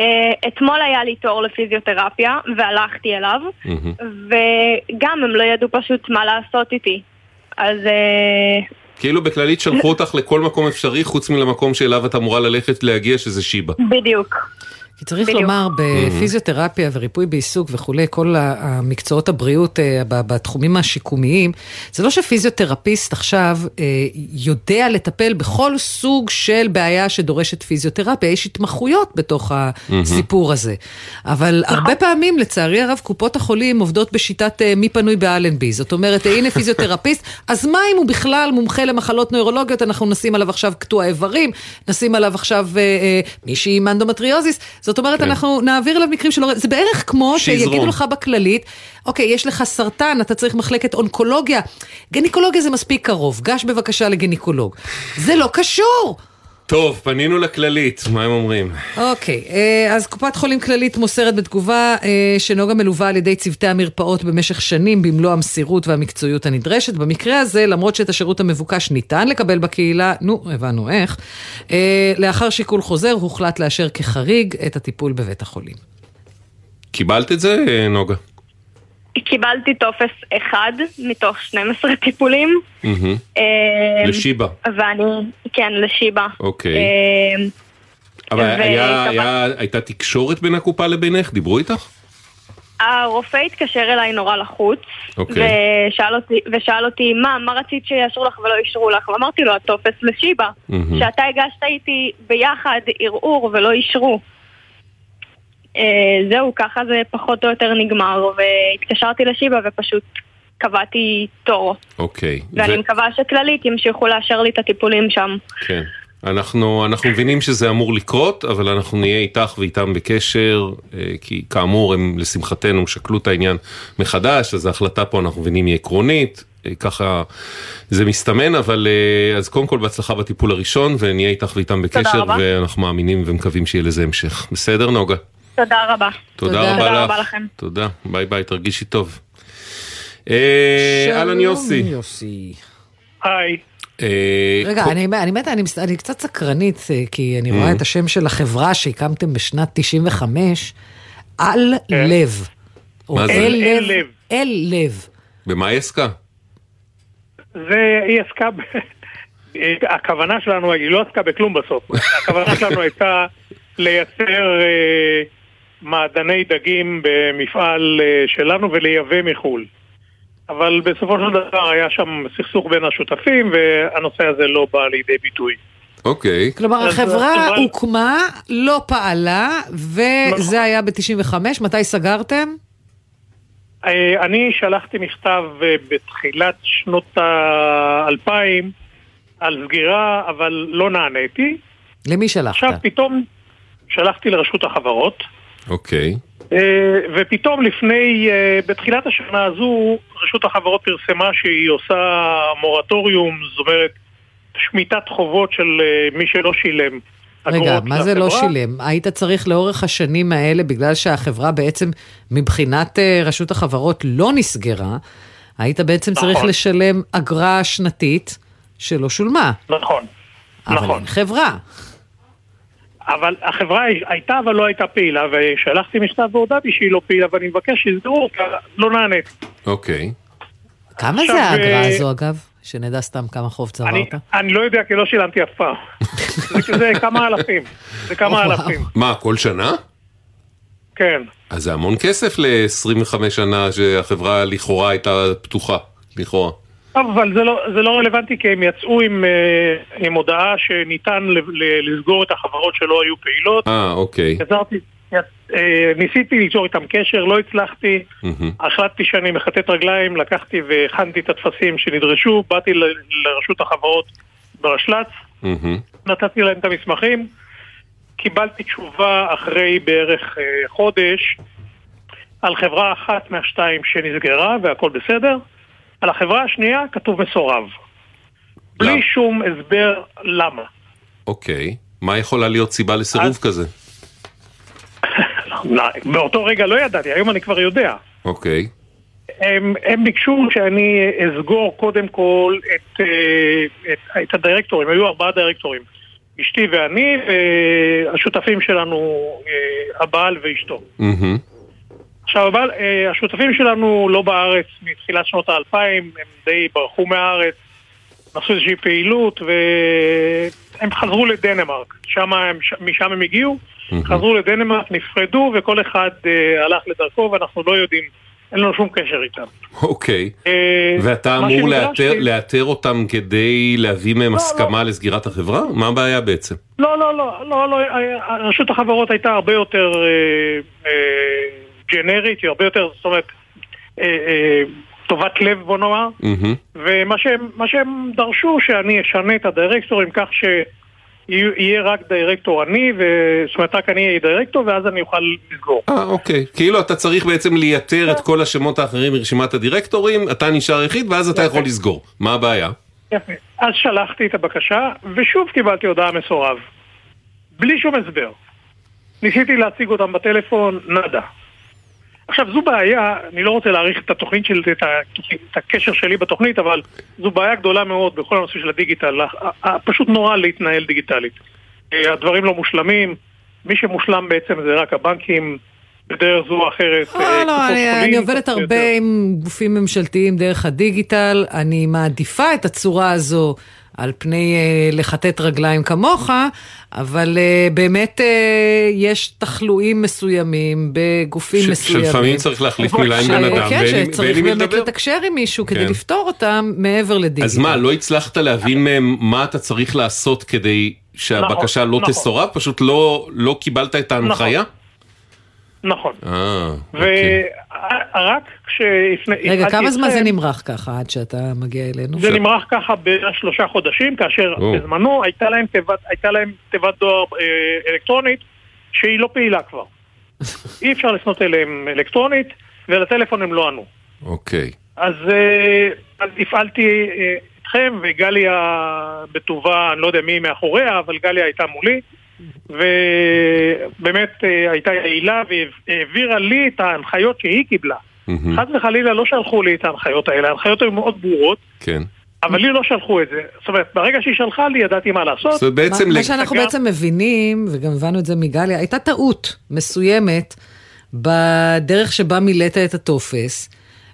אה, אתמול היה לי תור לפיזיותרפיה, והלכתי אליו, מהמם. וגם הם לא ידעו פשוט מה לעשות איתי. אז אה, כאילו בכללית שלחו אותך לכל מקום אפשרי, חוץ מלמקום שאליו את אמורה ללכת להגיע, שזה שיבא. בדיוק. כי צריך בדיוק. לומר, בפיזיותרפיה וריפוי בעיסוק וכולי, כל המקצועות הבריאות אה, בתחומים השיקומיים, זה לא שפיזיותרפיסט עכשיו אה, יודע לטפל בכל סוג של בעיה שדורשת פיזיותרפיה, יש התמחויות בתוך הסיפור הזה. אבל הרבה פעמים, לצערי הרב, קופות החולים עובדות בשיטת אה, מי פנוי באלנבי. זאת אומרת, הנה פיזיותרפיסט, אז מה אם הוא בכלל מומחה למחלות נוירולוגיות, אנחנו נשים עליו עכשיו קטוע איברים, נשים עליו עכשיו אה, אה, מישהי עם אנדומטריוזיס. זאת אומרת, כן. אנחנו נעביר אליו מקרים שלא... זה בערך כמו שיזרום. שיגידו לך בכללית, אוקיי, יש לך סרטן, אתה צריך מחלקת אונקולוגיה. גניקולוגיה זה מספיק קרוב, גש בבקשה לגניקולוג. זה לא קשור! טוב, פנינו לכללית, מה הם אומרים? אוקיי, אה, אז קופת חולים כללית מוסרת בתגובה אה, שנוגה מלווה על ידי צוותי המרפאות במשך שנים במלוא המסירות והמקצועיות הנדרשת. במקרה הזה, למרות שאת השירות המבוקש ניתן לקבל בקהילה, נו, הבנו איך, אה, לאחר שיקול חוזר הוחלט לאשר כחריג את הטיפול בבית החולים. קיבלת את זה, נוגה? קיבלתי טופס אחד מתוך 12 טיפולים. אה, לשיבא. ואני, כן, לשיבא. אוקיי. אה, אבל הייתה תקשורת בין הקופה לבינך? דיברו איתך? הרופא התקשר אליי נורא לחוץ, אוקיי. ושאל אותי, ושאל אותי, מה, מה רצית שיאשרו לך ולא אישרו לך? ואמרתי לו, הטופס לשיבא. מהמם. שאתה הגשת איתי ביחד ערעור ולא אישרו. אה, זהו, ככה זה פחות או יותר נגמר, והתקשרתי לשיבא ופשוט קבעתי תור. אוקיי. ואני ו- מקווה שכללית ימשיכו לאשר לי את הטיפולים שם. כן. אנחנו, אנחנו מבינים שזה אמור לקרות, אבל אנחנו נהיה איתך ואיתם בקשר, אה, כי כאמור הם לשמחתנו שקלו את העניין מחדש, אז ההחלטה פה אנחנו מבינים היא עקרונית, אה, ככה זה מסתמן, אבל אז קודם כל בהצלחה בטיפול הראשון, ונהיה איתך ואיתם בקשר. ואנחנו מאמינים ומקווים שיהיה לזה המשך. בסדר נוגה? תודה רבה. תודה רבה תודה לך. רבה לכם. תודה, ביי ביי, תרגישי טוב. אה, אהלן יוסי. יוסי. היי. אה, רגע, אני, אני מתה, אני, קצת סקרנית, אה, כי אני רואה Mm. את השם של החברה שהקמתם בשנת 95, על לב. או מה זה? אל לב. לב. אל לב. במה היא עסקה? זה, היא עסקה. הכוונה שלנו, היא לא עסקה בכלום בסוף. הכוונה שלנו הייתה לייצר מעדני דגים במפעל אה, שלנו ולייבא מחו"ל. אבל בסופו של דבר היה שם סכסוך בין השותפים והנושא הזה לא בא לידי ביטוי. אוקיי. כלומר, אז החברה החברה- הוקמה, לא פעלה, וזה נכון. היה ב-95, מתי סגרתם? אה, אני שלחתי מכתב אה, בתחילת שנות האלפיים על סגירה, אבל לא נעניתי. למי שלחת? עכשיו פתאום שלחתי לרשות החברות, אוקיי. אה, ופתאום לפני, אה, בתחילת השנה הזו, רשות החברות פרסמה שהיא עושה מורטוריום, זאת אומרת, שמיטת חובות של אה, מי שלא שילם. רגע, מה זה לא. שילם? היית צריך לאורך השנים האלה, בגלל שהחברה בעצם מבחינת רשות החברות לא נסגרה, היית בעצם צריך נכון. לשלם אגרה שנתית שלא שולמה. נכון, אבל נכון. אין חברה. אבל החברה הייתה אבל לא הייתה פעילה, ושלחתי מכתב והודעתי שהיא לא פעילה, ואני מבקש שיסגרו אותה, לא נענית. אוקיי. כמה זה האגרה אה, הזו, אגב? שנדע סתם כמה חוב צברת? אני לא יודע כי לא שילמתי אף פעם. זה, זה כמה אלפים, זה כמה. אלפים, מה, כל שנה? כן. אז זה המון כסף ל-25 שנה שהחברה לכאורה הייתה פתוחה. לכאורה. טוב, אבל זה לא, זה לא רלוונטי כי הם יצאו עם, אה, עם הודעה שניתן ל, ל, לסגור את החברות שלא היו פעילות. אה, אוקיי. יצרתי, אה, ניסיתי ליצור איתם קשר, לא הצלחתי. החלטתי שאני מכתת רגליים, לקחתי והכנתי את הטפסים שנדרשו, באתי ל- לרשות החברות ברשל"צ. נתתי להם את המסמכים, קיבלתי תשובה אחרי בערך אה, חודש על חברה אחת מהשתיים שנסגרה והכל בסדר, על החברה השנייה כתוב מסורב. בלי שום הסבר למה. אוקיי. מה יכולה להיות סיבה לסירוב כזה? באותו רגע לא ידעתי, היום אני כבר יודע. אוקיי. הם, הם ביקשו שאני אסגור קודם כל את, אה, את, את הדירקטורים, היו ארבעה דירקטורים, אשתי ואני והשותפים שלנו, אה, הבעל ואשתו. מהמם. עכשיו, הבעל, אה, השותפים שלנו לא בארץ מתחילת שנות האלפיים, הם די ברחו מהארץ, עשו איזושהי פעילות והם חזרו לדנמרק, שם הם, משם הם הגיעו, חזרו לדנמרק, נפרדו וכל אחד אה, הלך לדרכו ואנחנו לא יודעים, אין לנו שום קשר איתם. אוקיי. אה, ואתה אמור לאתר, לאתר אותם כדי להביא מהם הסכמה לסגירת החברה? מה הבעיה בעצם? לא, לא, לא, לא, לא, אה, רשות החברות הייתה הרבה יותר אה, אה, ג'נרית, היא הרבה יותר, זאת אומרת, אה, אה, טובת לב בוא נאמר. ומה שהם, שהם דרשו שאני אשנה את הדירקטורים כך שיהיה רק דירקטור אני, ו... זאת אומרת רק אני אהיה דירקטור ואז אני אוכל לסגור. אה, אוקיי. כאילו אתה צריך בעצם לייתר את כל השמות האחרים מרשימת הדירקטורים, אתה נשאר יחיד ואז אתה יכול לסגור. מה הבעיה? יפה. אז שלחתי את הבקשה, ושוב קיבלתי הודעה מסורב. בלי שום הסבר. ניסיתי להציג אותם בטלפון, נאדה. עכשיו זו בעיה, אני לא רוצה להעריך את התוכנית של, את, ה, את הקשר שלי בתוכנית, אבל זו בעיה גדולה מאוד בכל הנושא של הדיגיטל. פשוט נורא להתנהל דיגיטלית. אה, הדברים לא מושלמים, מי שמושלם בעצם זה רק הבנקים, בדרך זו או אחרת. לא, אה, לא, קופות אני, אני עובדת הרבה יותר. עם גופים ממשלתיים דרך הדיגיטל, אני מעדיפה את הצורה הזו על פני אה, לכתת רגליים כמוך, אבל אה, באמת אה, יש תחלואים מסוימים בגופים ש- מסוימים. שלפעמים צריך להחליף מילה עם בן אדם, כן, שצריך באמת. לתקשר עם מישהו כדי כן. לפתור אותם מעבר לדיגיטל. אז מה, לא הצלחת להבין מהם מה אתה צריך לעשות כדי שהבקשה נכון, לא נכון. תסורב? פשוט לא לא קיבלת את ההנחיה? נכון. אה, אוקיי. ורק כשהפני... רגע, כמה זמן זה נמרח ככה עד שאתה מגיע אלינו? זה נמרח ככה בשלושה חודשים, כאשר. בזמנו הייתה להם תיבת, דואר אה, אלקטרונית שהיא לא פעילה כבר. אי אפשר לפנות אליהם אלקטרונית, ולטלפון הם לא ענו. אוקיי. אז, אה, אז הפעלתי אה, אתכם, וגליה בטובה, אני לא יודע מי מאחוריה, אבל גליה הייתה מולי, ובאמת אה, הייתה יעילה והעבירה לי את ההנחיות שהיא קיבלה. חס וחלילה לא שלחו לי את ההנחיות האלה, ההנחיות היו מאוד ברורות, כן. אבל לי לא שלחו את זה. זאת אומרת, ברגע שהיא שלחה לי, ידעתי מה לעשות. מה, מה שאנחנו בעצם מבינים, וגם הבנו את זה מגליה, הייתה טעות מסוימת בדרך שבה מילאת את הטופס,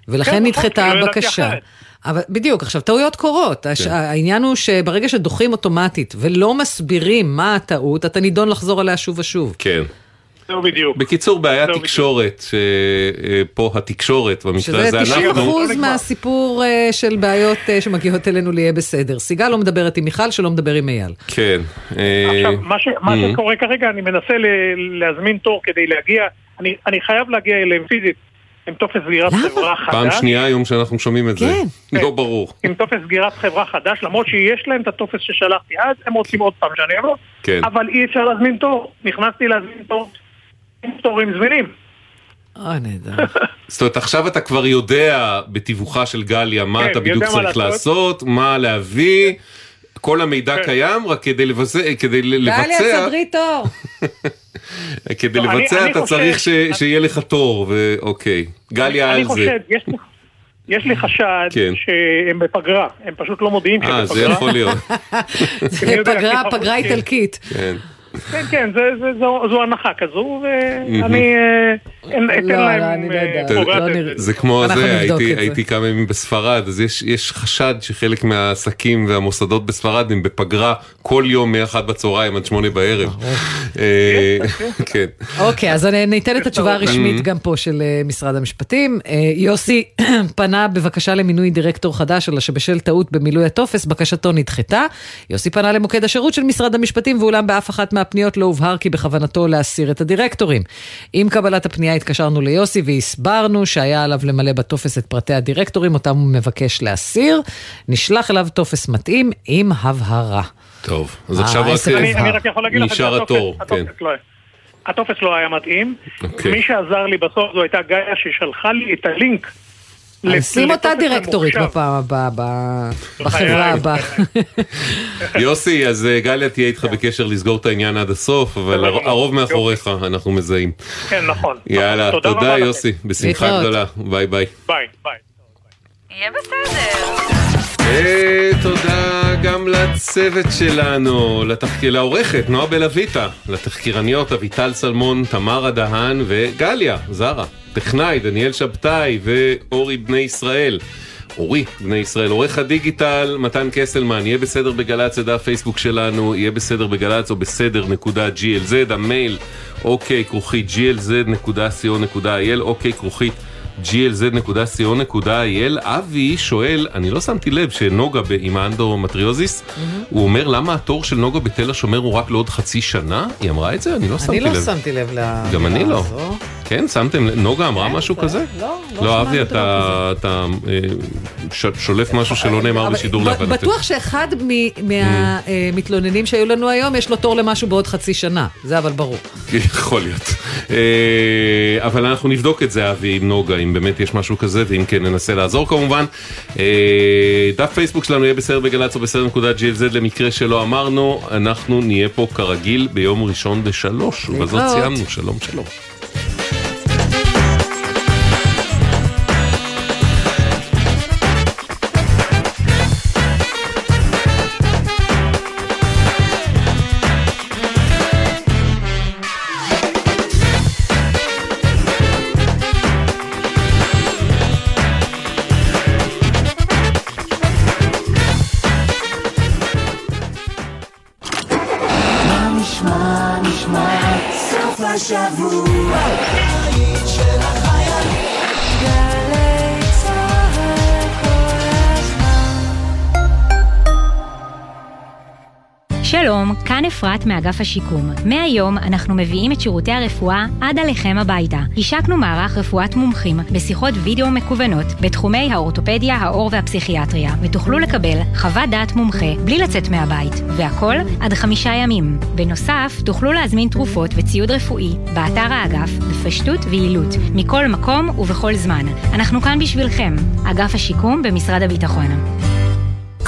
ולכן כן, נכון, נדחתה לא הבקשה. אבל בדיוק, עכשיו, טעויות קורות. הש- כן. העניין הוא שברגע שדוחים אוטומטית ולא מסבירים מה הטעות, אתה נידון לחזור עליה שוב ושוב. כן. זהו בדיוק. בקיצור, בעיית תקשורת, שפה התקשורת, במקרה שזה הזה 90 אנחנו... אחוז מהסיפור אה, של בעיות אה, שמגיעות אלינו ליהיה בסדר. סיגל לא מדברת עם מיכל, שלא מדבר עם אייל. כן. אה, עכשיו, מה, ש, מה. שקורה כרגע, אני מנסה להזמין תור כדי להגיע, אני, אני חייב להגיע אליהם פיזית עם טופס סגירת חברה חדש. פעם שנייה היום שאנחנו שומעים את זה. כן. לא ברור. עם טופס סגירת חברה חדש, למרות שיש להם את הטופס ששלחתי אז, הם רוצים עוד פעם שאני אבוא, כן. אבל אי אפשר להזמין תור. נכנסתי להזמין תור עם תורים זמינים. אוי, נהדר. זאת אומרת, עכשיו אתה כבר יודע בתיווכה של גליה מה כן, אתה בדיוק צריך לעשות. לעשות, מה להביא. כל המידע כן. קיים, רק כדי לבצע, כדי לבצע, סדרי תור. כדי לא, לבצע אני אתה צריך ש- שיהיה לך תור, ואוקיי. גליה על זה. חושב, יש לי- חשד כן. שהם בפגרה, הם פשוט לא מודיעים שהם אה, בפגרה. זה יכול להיות. זה פגרה, פגרה איטלקית. כן. כן, כן, זה- זה- זו זו הנחה כזו. ואני אה, אתן לא, לא, להם אני לא אה, יודעת. אתה- פרוגרטיב. לא נראה. זה כמו זה, הייתי, זה. הייתי כמה ימים בספרד, אז יש, יש חשד שחלק מהעסקים והמוסדות בספרד הם בפגרה כל יום מ-1 בצהריים עד 8 בערב. אה, כן. אוקיי, אז אני ניתן את התשובה הרשמית. גם פה של אה, משרד המשפטים. אה, יוסי פנה בבקשה למינוי דירקטור חדש, אלא שבשל טעות במילוי הטופס, בקשתו נדחתה. יוסי פנה למוקד השירות של משרד המשפטים, ואולם באף אחת מהפניות לא הובהר כי בכוונתו להסיר את הדירקטורים. עם קבלת הפנייה התקשרנו ליוסי והסברנו שהיה עליו למלא בטופס את פרטי הדירקטורים, אותם הוא מבקש להסיר. נשלח אליו טופס מתאים עם הבהרה. טוב, אז אה, עכשיו רק נשאר התור, כן. הטופס לא היה- הטופס לא היה מתאים. אוקיי. מי שעזר לי בסוף זו הייתה גליה ששלחה לי את הלינק. אז שים אותה דירקטורית. בפעם הבאה, בחברה הבאה. יוסי, אז אה, גליה תהיה איתך בקשר לסגור את העניין עד הסוף, אבל הר- הרוב מאחוריך, אנחנו מזהים. כן, נכון. יאללה, תודה רבה תודה. יוסי, בשמחה. גדולה, ביי ביי. ביי, ביי. יהיה בסדר. ותודה גם לצוות שלנו, לתחק... לעורכת נועה בלויטה, לתחקירניות אביטל סלמון, תמרה דהן וגליה זרה, טכנאי דניאל שבתאי ואורי בני ישראל. אורי בני ישראל, עורך הדיגיטל מתן קסלמן, יהיה בסדר בגל"צ, זה דף פייסבוק שלנו, יהיה בסדר בגל"צ או בסדר נקודה glz, המייל אוקיי כרוכית glz.co.il, אוקיי כרוכית glz.co.il. אבי שואל, אני לא שמתי לב שנוגה עם האנדומטריוזיס, הוא אומר למה התור של נוגה בתל השומר הוא רק לעוד חצי שנה? היא אמרה את זה? אני לא שמתי אני לב. לא שמתי לב למילה גם אני לא. כן, שמתם? נוגה אמרה משהו כזה? לא, לא, שמעתי אבי, אתה אה, שולף משהו שלא נאמר בשידור להבנתי. בטוח שאחד מהמתלוננים שהיו לנו היום, יש לו תור למשהו בעוד חצי שנה. זה אבל ברור. יכול להיות. אה, אבל אנחנו נבדוק את זה, אבי, עם נוגה, אם באמת יש משהו כזה, ואם כן, ננסה לעזור כמובן. אה, דף פייסבוק שלנו יהיה בסדר בגל"צ או בסדר נקודה glz למקרה שלא אמרנו, אנחנו נהיה פה כרגיל ביום ראשון בשלוש, ובזאת. סיימנו, שלום שלום. כאן אפרת מאגף השיקום. מהיום אנחנו מביאים את שירותי הרפואה עד עליכם הביתה. השקנו מערך רפואת מומחים בשיחות וידאו מקוונות בתחומי האורתופדיה, העור והפסיכיאטריה, ותוכלו לקבל חוות דעת מומחה בלי לצאת מהבית, והכל עד חמישה ימים. בנוסף, תוכלו להזמין תרופות וציוד רפואי באתר האגף בפשטות ויעילות, מכל מקום ובכל זמן. אנחנו כאן בשבילכם, אגף השיקום במשרד הביטחון.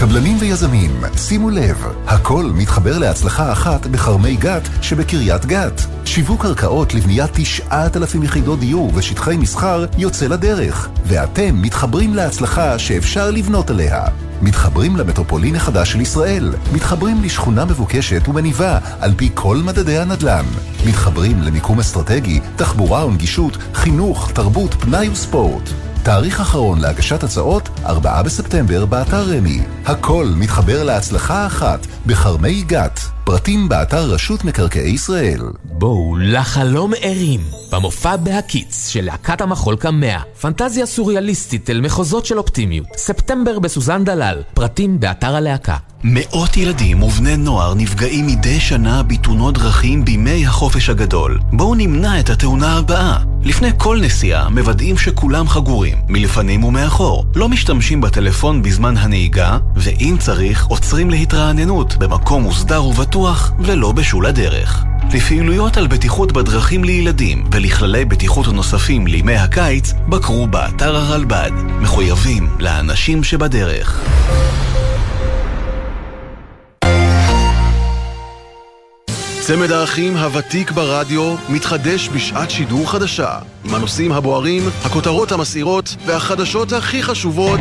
קבלנים ויזמים, שימו לב, הכל מתחבר להצלחה אחת בכרמי גת שבקריית גת. שיווק קרקעות לבניית 9,000 יחידות דיור ושטחי מסחר יוצא לדרך, ואתם מתחברים להצלחה שאפשר לבנות עליה. מתחברים למטרופולין החדש של ישראל, מתחברים לשכונה מבוקשת ומניבה על פי כל מדדי הנדל"ן, מתחברים למיקום אסטרטגי, תחבורה ונגישות, חינוך, תרבות, פנאי וספורט. תאריך אחרון להגשת הצעות, 4 בספטמבר באתר רמי. הכל מתחבר להצלחה אחת, בכרמי גת. פרטים באתר רשות מקרקעי ישראל. בואו לחלום ערים, במופע בהקיץ של להקת המחול קמע. פנטזיה סוריאליסטית אל מחוזות של אופטימיות. ספטמבר בסוזן דלל, פרטים באתר הלהקה. מאות ילדים ובני נוער נפגעים מדי שנה בתאונות דרכים בימי החופש הגדול. בואו נמנע את התאונה הבאה. לפני כל נסיעה מוודאים שכולם חגורים, מלפנים ומאחור. לא משתמשים בטלפון בזמן הנהיגה, ואם צריך, עוצרים להתרעננות במקום מוסדר ובטוח, ולא בשול הדרך. לפעילויות על בטיחות בדרכים לילדים ולכללי בטיחות נוספים לימי הקיץ, בקרו באתר הרלב"ד. מחויבים לאנשים שבדרך. צמד האחים הוותיק ברדיו מתחדש בשעת שידור חדשה עם הנושאים הבוערים, הכותרות המסעירות והחדשות הכי חשובות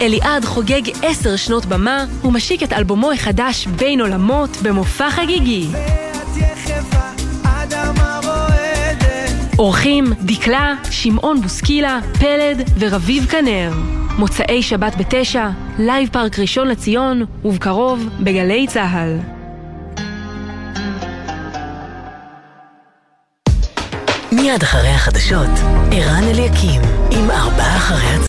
אליעד חוגג עשר שנות במה ומשיק את אלבומו החדש בין עולמות במופע חגיגי. אורחים דקלה, שמעון בוסקילה, פלד ורביב כנר. מוצאי שבת בתשע, לייב פארק ראשון לציון, ובקרוב בגלי צה"ל. מיד אחרי החדשות, ערן אליקים, עם ארבעה אחרי הצ...